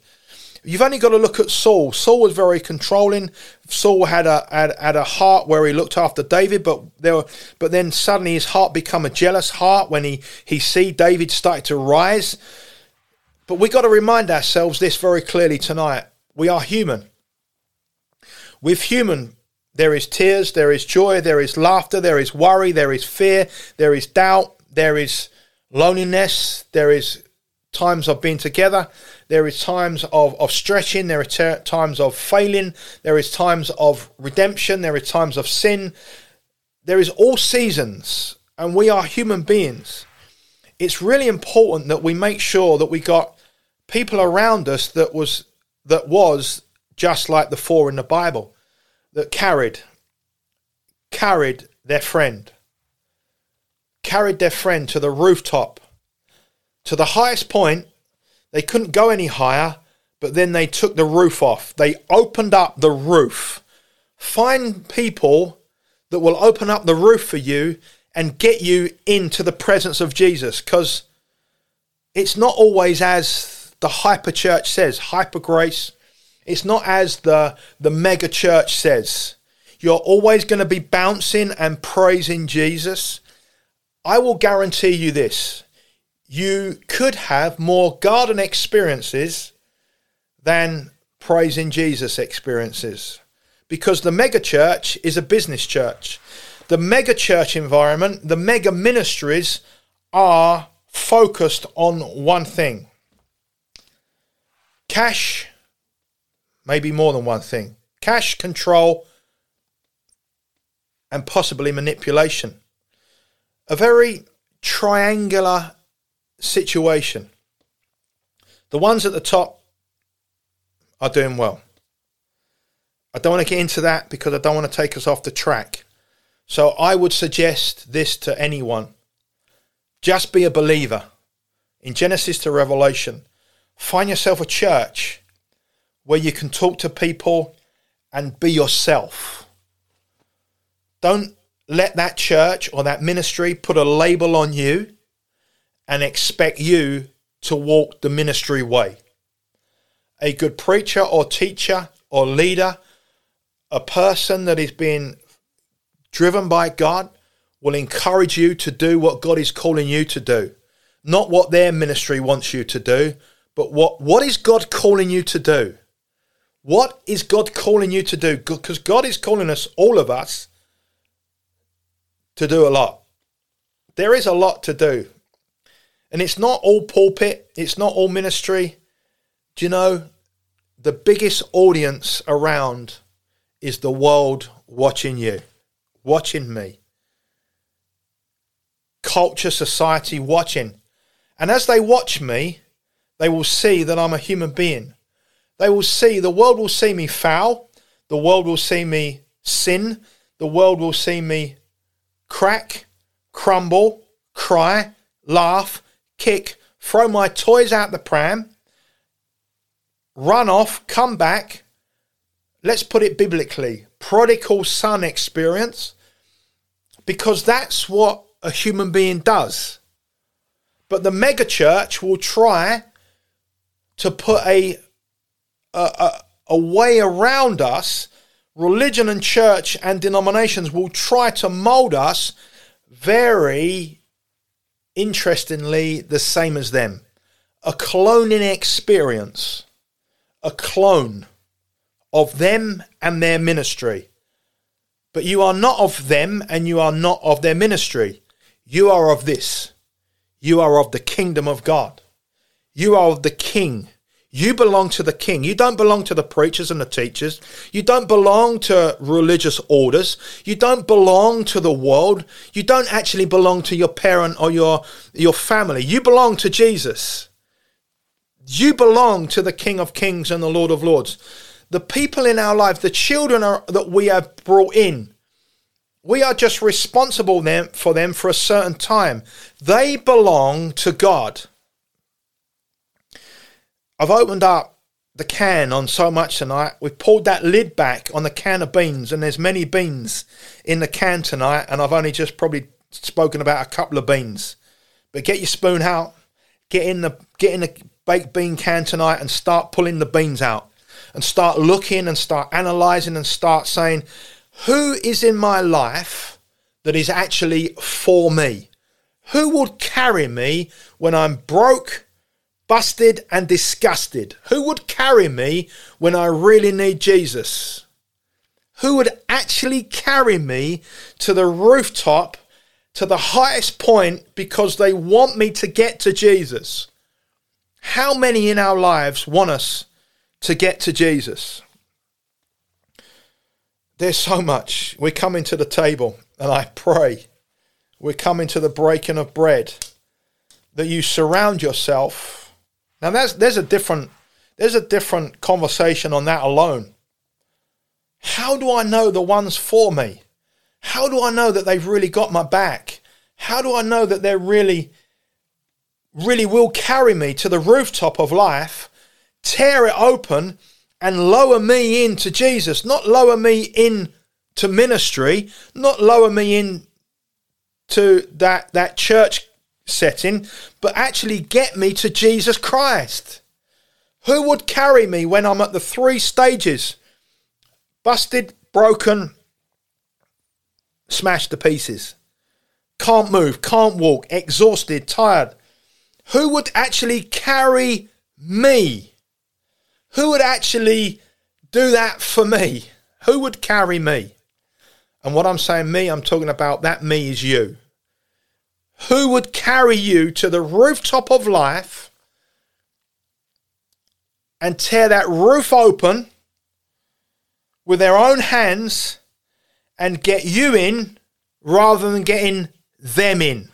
You've only got to look at Saul. Saul was very controlling. Saul had a had, had a heart where he looked after David, but there were, but then suddenly his heart become a jealous heart when he he see David started to rise. But we got to remind ourselves this very clearly tonight. We are human. With human, there is tears, there is joy, there is laughter, there is worry, there is fear, there is doubt, there is loneliness, there is times of being together, there is times of, of stretching, there are ter- times of failing, there is times of redemption, there are times of sin. There is all seasons, and we are human beings. It's really important that we make sure that we got people around us that was that was just like the four in the Bible that carried carried their friend carried their friend to the rooftop. To the highest point they couldn't go any higher but then they took the roof off. They opened up the roof. Find people that will open up the roof for you and get you into the presence of Jesus because it's not always as the hyper church says hyper grace it's not as the, the mega church says. You're always going to be bouncing and praising Jesus. I will guarantee you this you could have more garden experiences than praising Jesus experiences because the mega church is a business church. The mega church environment, the mega ministries are focused on one thing cash maybe more than one thing cash control and possibly manipulation. A very triangular situation. The ones at the top are doing well. I don't want to get into that because I don't want to take us off the track. So I would suggest this to anyone just be a believer. In Genesis to Revelation, find yourself a church where you can talk to people and be yourself. Don't let that church or that ministry put a label on you and expect you to walk the ministry way. A good preacher or teacher or leader, a person that is being driven by God, will encourage you to do what God is calling you to do. Not what their ministry wants you to do, but what, what is God calling you to do? What is God calling you to do? Because God is calling us, all of us, to do a lot. There is a lot to do. And it's not all pulpit, it's not all ministry. Do you know the biggest audience around is the world watching you, watching me? Culture, society watching. And as they watch me, they will see that I'm a human being they will see, the world will see me foul. The world will see me sin, the world will see me crack, crumble, cry, laugh, kick, throw my toys out the pram, run off, come back. Let's put it biblically prodigal son experience, because that's what a human being does. But the megachurch will try to put a, a, a, a way around us. Religion and church and denominations will try to mold us very interestingly the same as them. A cloning experience, a clone of them and their ministry. But you are not of them and you are not of their ministry. You are of this. You are of the kingdom of God. You are of the king. You belong to the king. You don't belong to the preachers and the teachers. You don't belong to religious orders. You don't belong to the world. You don't actually belong to your parent or your, your family. You belong to Jesus. You belong to the King of Kings and the Lord of Lords. The people in our lives, the children are, that we have brought in, we are just responsible them, for them for a certain time. They belong to God. I've opened up the can on so much tonight. We've pulled that lid back on the can of beans, and there's many beans in the can tonight, and I've only just probably spoken about a couple of beans. But get your spoon out, get in the get in the baked bean can tonight, and start pulling the beans out, and start looking and start analysing and start saying, who is in my life that is actually for me? Who would carry me when I'm broke? busted and disgusted. Who would carry me when I really need Jesus? Who would actually carry me to the rooftop, to the highest point, because they want me to get to Jesus? How many in our lives want us to get to Jesus? There's so much. We're coming to the table, and I pray we're coming to the breaking of bread that you surround yourself now that's there's a different there's a different conversation on that alone. How do I know the one's for me? How do I know that they've really got my back? How do I know that they're really really will carry me to the rooftop of life, tear it open and lower me into Jesus, not lower me in to ministry, not lower me in to that that church setting, but actually get me to Jesus Christ. Who would carry me when I'm at the three stages? Busted, broken, smashed to pieces. Can't move, can't walk, exhausted, tired. Who would actually carry me? Who would actually do that for me? Who would carry me? And what I'm saying, me, I'm talking about that me is you who would carry you to the rooftop of life and tear that roof open with their own hands and get you in rather than getting them in.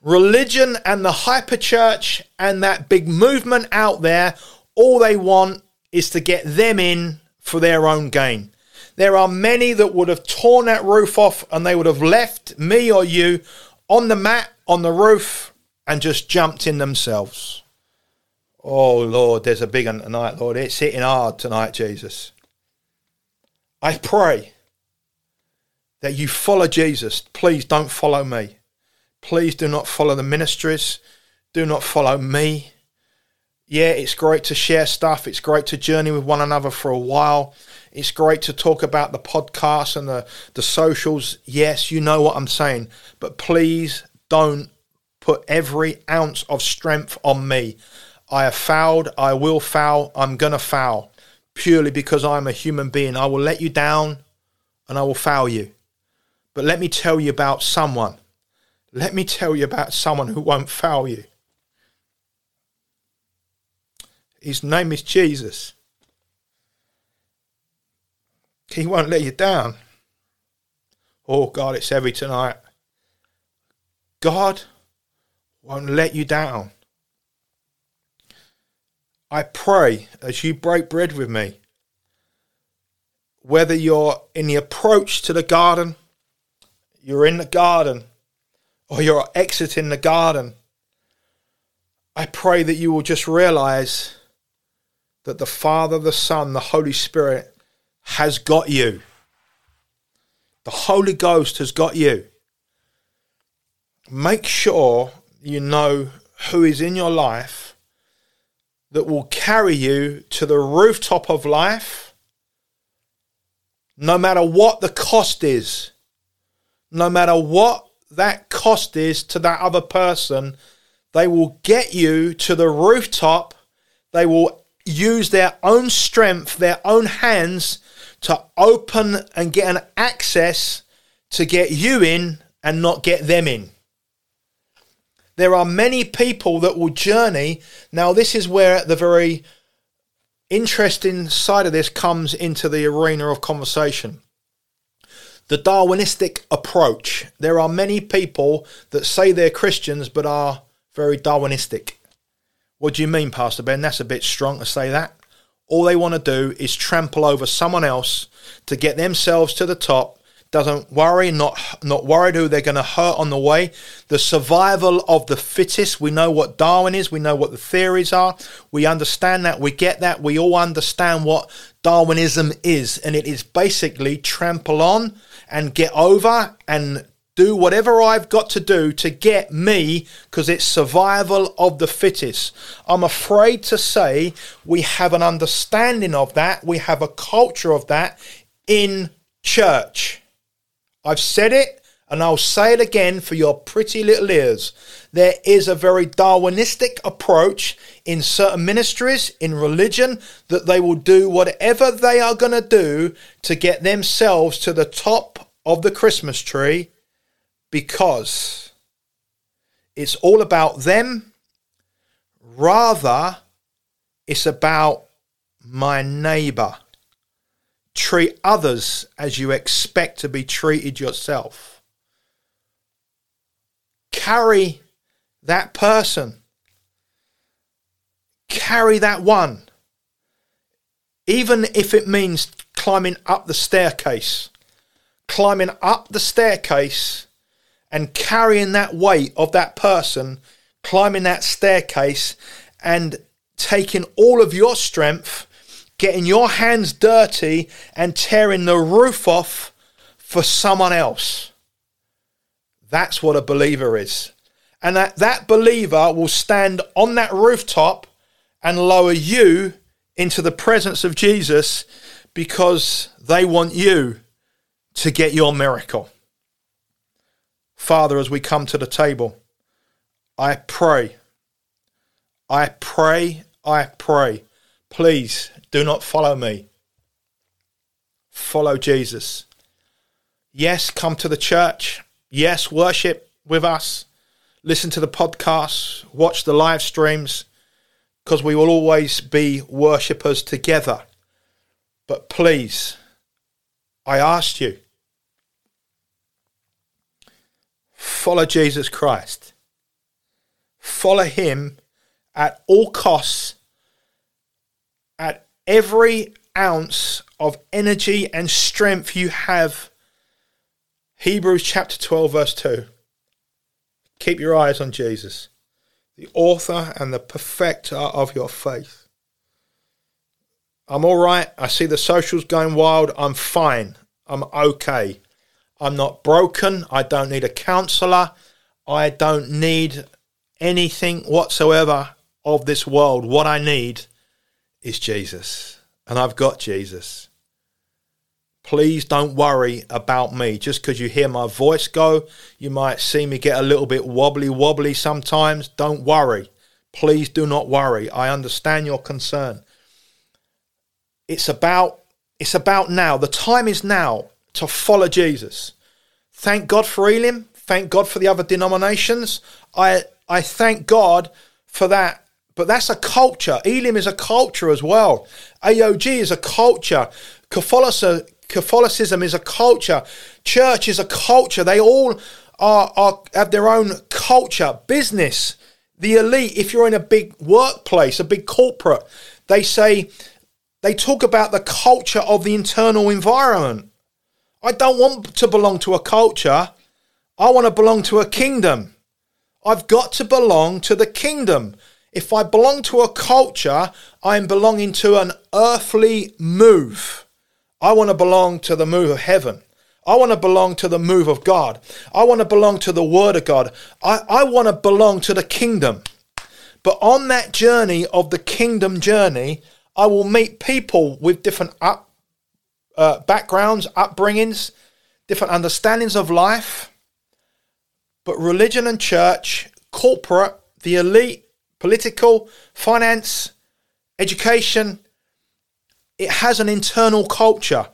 Religion and the hyperchurch and that big movement out there, all they want is to get them in for their own gain. There are many that would have torn that roof off and they would have left me or you on the mat, on the roof, and just jumped in themselves. Oh, Lord, there's a big one tonight, Lord. It's hitting hard tonight, Jesus. I pray that you follow Jesus. Please don't follow me. Please do not follow the ministries. Do not follow me. Yeah, it's great to share stuff. It's great to journey with one another for a while. It's great to talk about the podcast and the, the socials. Yes, you know what I'm saying. But please don't put every ounce of strength on me. I have fouled. I will foul. I'm going to foul purely because I'm a human being. I will let you down and I will foul you. But let me tell you about someone. Let me tell you about someone who won't foul you. His name is Jesus. He won't let you down. Oh, God, it's heavy tonight. God won't let you down. I pray as you break bread with me whether you're in the approach to the garden, you're in the garden, or you're exiting the garden, I pray that you will just realize that the Father, the Son, the Holy Spirit has got you. The Holy Ghost has got you. Make sure you know who is in your life that will carry you to the rooftop of life, no matter what the cost is, no matter what that cost is to that other person, they will get you to the rooftop. They will use their own strength, their own hands to open and get an access to get you in and not get them in. There are many people that will journey. Now, this is where the very interesting side of this comes into the arena of conversation. The Darwinistic approach. There are many people that say they're Christians but are very Darwinistic. What do you mean, Pastor Ben? That's a bit strong to say that. All they want to do is trample over someone else to get themselves to the top doesn't worry, not not worried who they're going to hurt on the way. The survival of the fittest. We know what Darwin is. We know what the theories are. We understand that. We get that. We all understand what Darwinism is, and it is basically trample on and get over and do whatever I've got to do to get me because it's survival of the fittest. I'm afraid to say we have an understanding of that, we have a culture of that in church. I've said it and I'll say it again for your pretty little ears. There is a very Darwinistic approach in certain ministries, in religion, that they will do whatever they are going to do to get themselves to the top of the Christmas tree because it's all about them. Rather, it's about my neighbor treat others as you expect to be treated yourself. Carry that person. Carry that one. Even if it means climbing up the staircase. Climbing up the staircase and carrying that weight of that person, climbing that staircase and taking all of your strength getting your hands dirty and tearing the roof off for someone else. That's what a believer is. And that, that believer will stand on that rooftop and lower you into the presence of Jesus because they want you to get your miracle. Father, as we come to the table, I pray, I pray, I pray, please do not follow me. Follow Jesus. Yes, come to the church. Yes, worship with us. Listen to the podcasts. Watch the live streams because we will always be worshippers together. But please, I ask you, follow Jesus Christ. Follow him at all costs, at every ounce of energy and strength you have. Hebrews chapter 12, verse 2. Keep your eyes on Jesus, the author and the perfecter of your faith. I'm all right. I see the socials going wild. I'm fine. I'm okay. I'm not broken. I don't need a counselor. I don't need anything whatsoever of this world. What I need is Jesus. And I've got Jesus. Please don't worry about me. Just because you hear my voice go, you might see me get a little bit wobbly wobbly sometimes. Don't worry. Please do not worry. I understand your concern. It's about it's about now. The time is now to follow Jesus. Thank God for Elim. Thank God for the other denominations. I I thank God for that but that's a culture. Elim is a culture as well. AOG is a culture. Catholicism is a culture. Church is a culture. They all are, are have their own culture. Business, the elite. If you're in a big workplace, a big corporate, they say They talk about the culture of the internal environment. I don't want to belong to a culture. I want to belong to a kingdom. I've got to belong to the kingdom. If I belong to a culture, I'm belonging to an earthly move. I want to belong to the move of heaven. I want to belong to the move of God. I want to belong to the word of God. I, I want to belong to the kingdom. But on that journey of the kingdom journey, I will meet people with different up, uh, backgrounds, upbringings, different understandings of life. But religion and church, corporate, the elite, political, finance, education, it has an internal culture.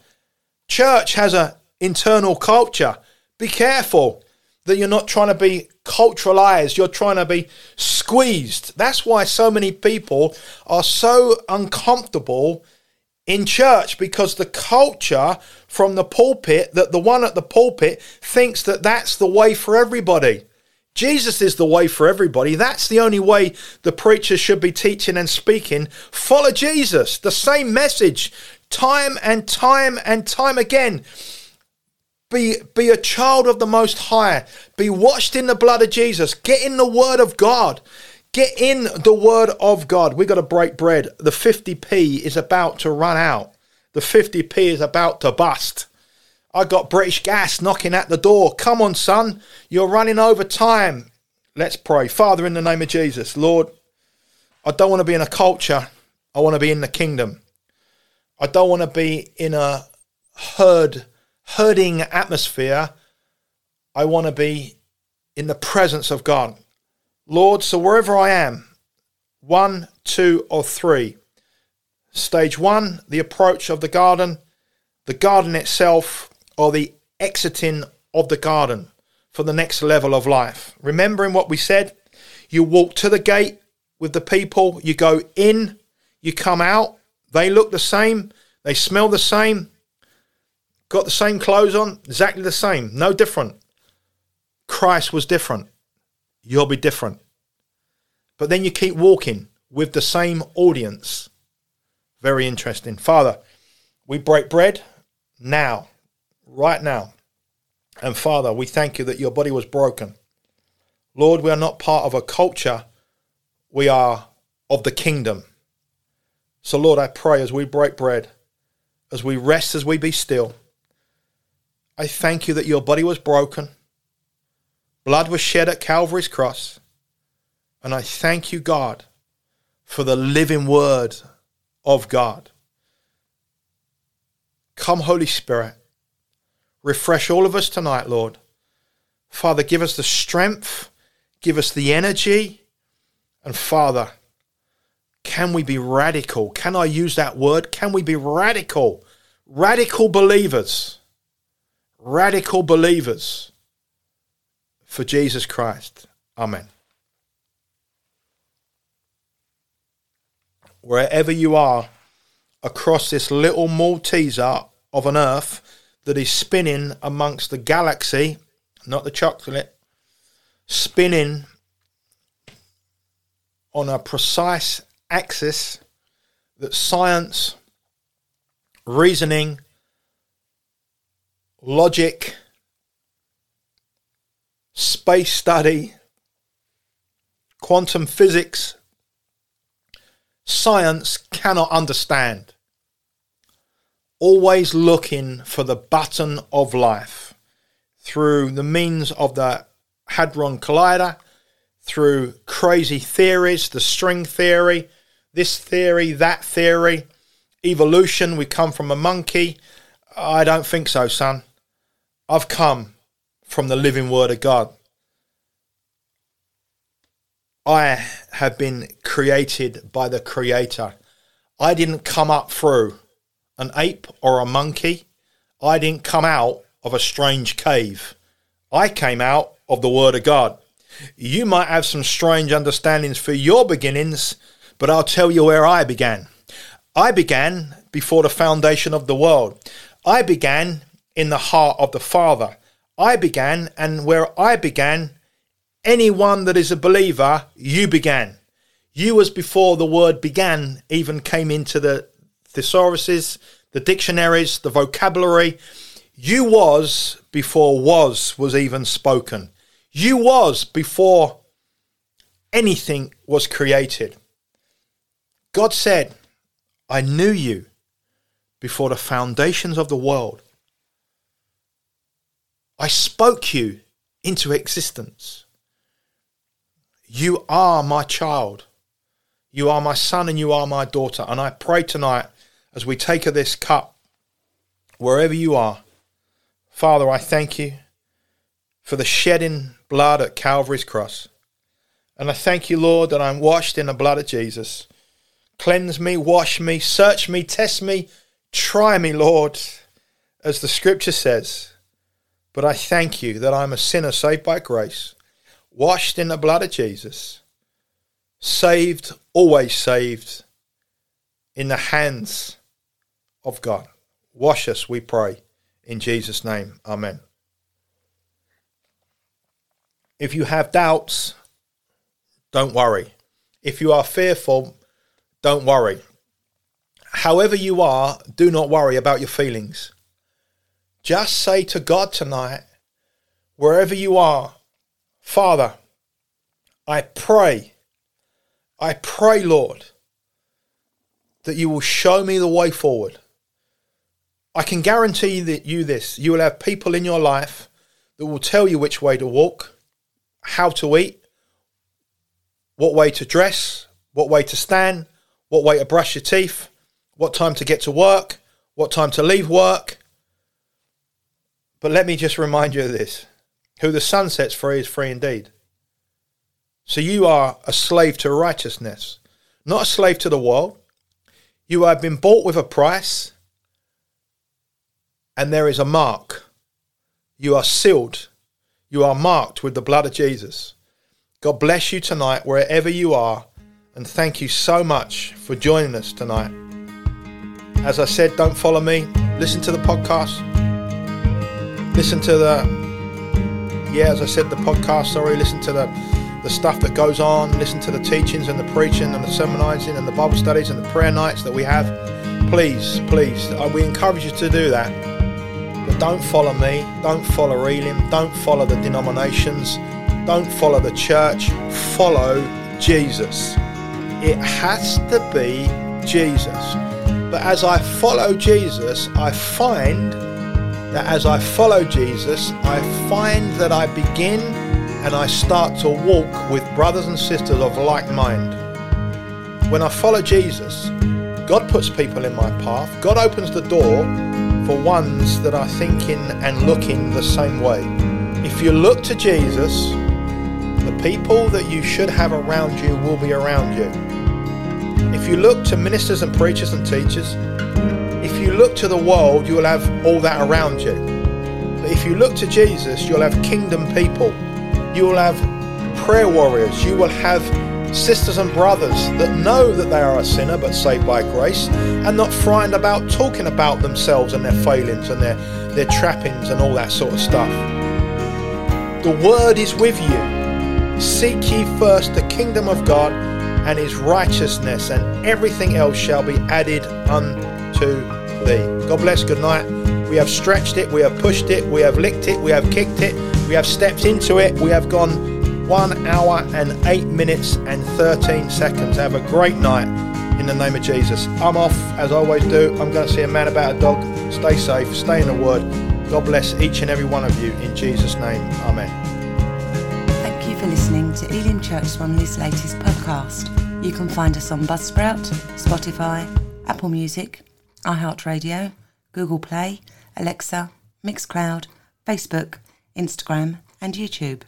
Church has an internal culture. Be careful that you're not trying to be culturalized, you're trying to be squeezed. That's why so many people are so uncomfortable in church because the culture from the pulpit that the one at the pulpit thinks that that's the way for everybody. Jesus is the way for everybody. That's the only way the preacher should be teaching and speaking. Follow Jesus. The same message, time and time and time again. Be, be a child of the Most High. Be washed in the blood of Jesus. Get in the Word of God. Get in the Word of God. We've got to break bread. The 50p is about to run out. The 50p is about to bust. I got British Gas knocking at the door. Come on, son. You're running over time. Let's pray. Father, in the name of Jesus, Lord, I don't want to be in a culture. I want to be in the kingdom. I don't want to be in a herd, herding atmosphere. I want to be in the presence of God. Lord, so wherever I am, one, two, or three, stage one, the approach of the garden, the garden itself, or the exiting of the garden for the next level of life. Remembering what we said, you walk to the gate with the people, you go in, you come out, they look the same, they smell the same, got the same clothes on, exactly the same, no different. Christ was different. You'll be different. But then you keep walking with the same audience. Very interesting. Father, we break bread now right now. And Father, we thank you that your body was broken. Lord, we are not part of a culture, we are of the kingdom. So, Lord, I pray as we break bread, as we rest, as we be still, I thank you that your body was broken, blood was shed at Calvary's cross. And I thank you, God, for the living word of God. Come, Holy Spirit. Refresh all of us tonight, Lord. Father, give us the strength, give us the energy. And Father, can we be radical? Can I use that word? Can we be radical? Radical believers. Radical believers for Jesus Christ. Amen. Wherever you are across this little Malteser of an earth, that is spinning amongst the galaxy, not the chocolate, spinning on a precise axis that science, reasoning, logic, space study, quantum physics, science cannot understand always looking for the button of life through the means of the Hadron Collider, through crazy theories, the string theory, this theory, that theory, evolution, we come from a monkey. I don't think so, son. I've come from the living word of God. I have been created by the Creator. I didn't come up through an ape or a monkey. I didn't come out of a strange cave. I came out of the Word of God. You might have some strange understandings for your beginnings, but I'll tell you where I began. I began before the foundation of the world. I began in the heart of the Father. I began, and where I began, anyone that is a believer, you began. You was before the word began even came into the thesauruses, the dictionaries, the vocabulary. You was before was was even spoken. You was before anything was created. God said, I knew you before the foundations of the world. I spoke you into existence. You are my child. You are my son and you are my daughter. And I pray tonight as we take of this cup, wherever you are, Father, I thank you for the shedding blood at Calvary's cross. And I thank you, Lord, that I'm washed in the blood of Jesus. Cleanse me, wash me, search me, test me, try me, Lord, as the scripture says. But I thank you that I'm a sinner saved by grace, washed in the blood of Jesus, saved, always saved, in the hands of God. Wash us, we pray, in Jesus' name. Amen. If you have doubts, don't worry. If you are fearful, don't worry. However you are, do not worry about your feelings. Just say to God tonight, wherever you are, Father, I pray, I pray, Lord, that you will show me the way forward. I can guarantee you this you will have people in your life that will tell you which way to walk, how to eat, what way to dress, what way to stand, what way to brush your teeth, what time to get to work, what time to leave work, but let me just remind you of this who the Son sets free is free indeed. So you are a slave to righteousness, not a slave to the world. You have been bought with a price, and there is a mark. You are sealed. You are marked with the blood of Jesus. God bless you tonight, wherever you are, and thank you so much for joining us tonight. As I said, don't follow me, listen to the podcast listen to the yeah, as I said, the podcast. Sorry, listen to the the stuff that goes on. Listen to the teachings and the preaching and the sermonizing and the Bible studies and the prayer nights that we have. Please, please, uh, we encourage you to do that. But don't follow me. Don't follow Elim. Don't follow the denominations. Don't follow the church. Follow Jesus. It has to be Jesus. But as I follow Jesus, I find that as I follow Jesus, I find that I begin and I start to walk with brothers and sisters of like mind. When I follow Jesus, God puts people in my path. God opens the door for ones that are thinking and looking the same way. If you look to Jesus, the people that you should have around you will be around you. If you look to ministers and preachers and teachers, if you look to the world, you will have all that around you. But if you look to Jesus, you'll have kingdom people. You will have prayer warriors. You will have sisters and brothers that know that they are a sinner but saved by grace and not frightened about talking about themselves and their failings and their, their trappings and all that sort of stuff. The word is with you. Seek ye first the kingdom of God and his righteousness, and everything else shall be added unto to thee. God bless. Good night. We have stretched it, we have pushed it, we have licked it, we have kicked it, we have stepped into it, we have gone one hour and eight minutes and 13 seconds. Have a great night in the name of Jesus. I'm off as I always do. I'm going to see a man about a dog. Stay safe, stay in the word. God bless each and every one of you in Jesus' name. Amen. Thank you for listening to Elim Church Swanley's latest podcast. You can find us on Buzzsprout, Spotify, Apple Music, iHeartRadio, Google Play, Alexa, Mixcloud, Facebook, Instagram, and YouTube.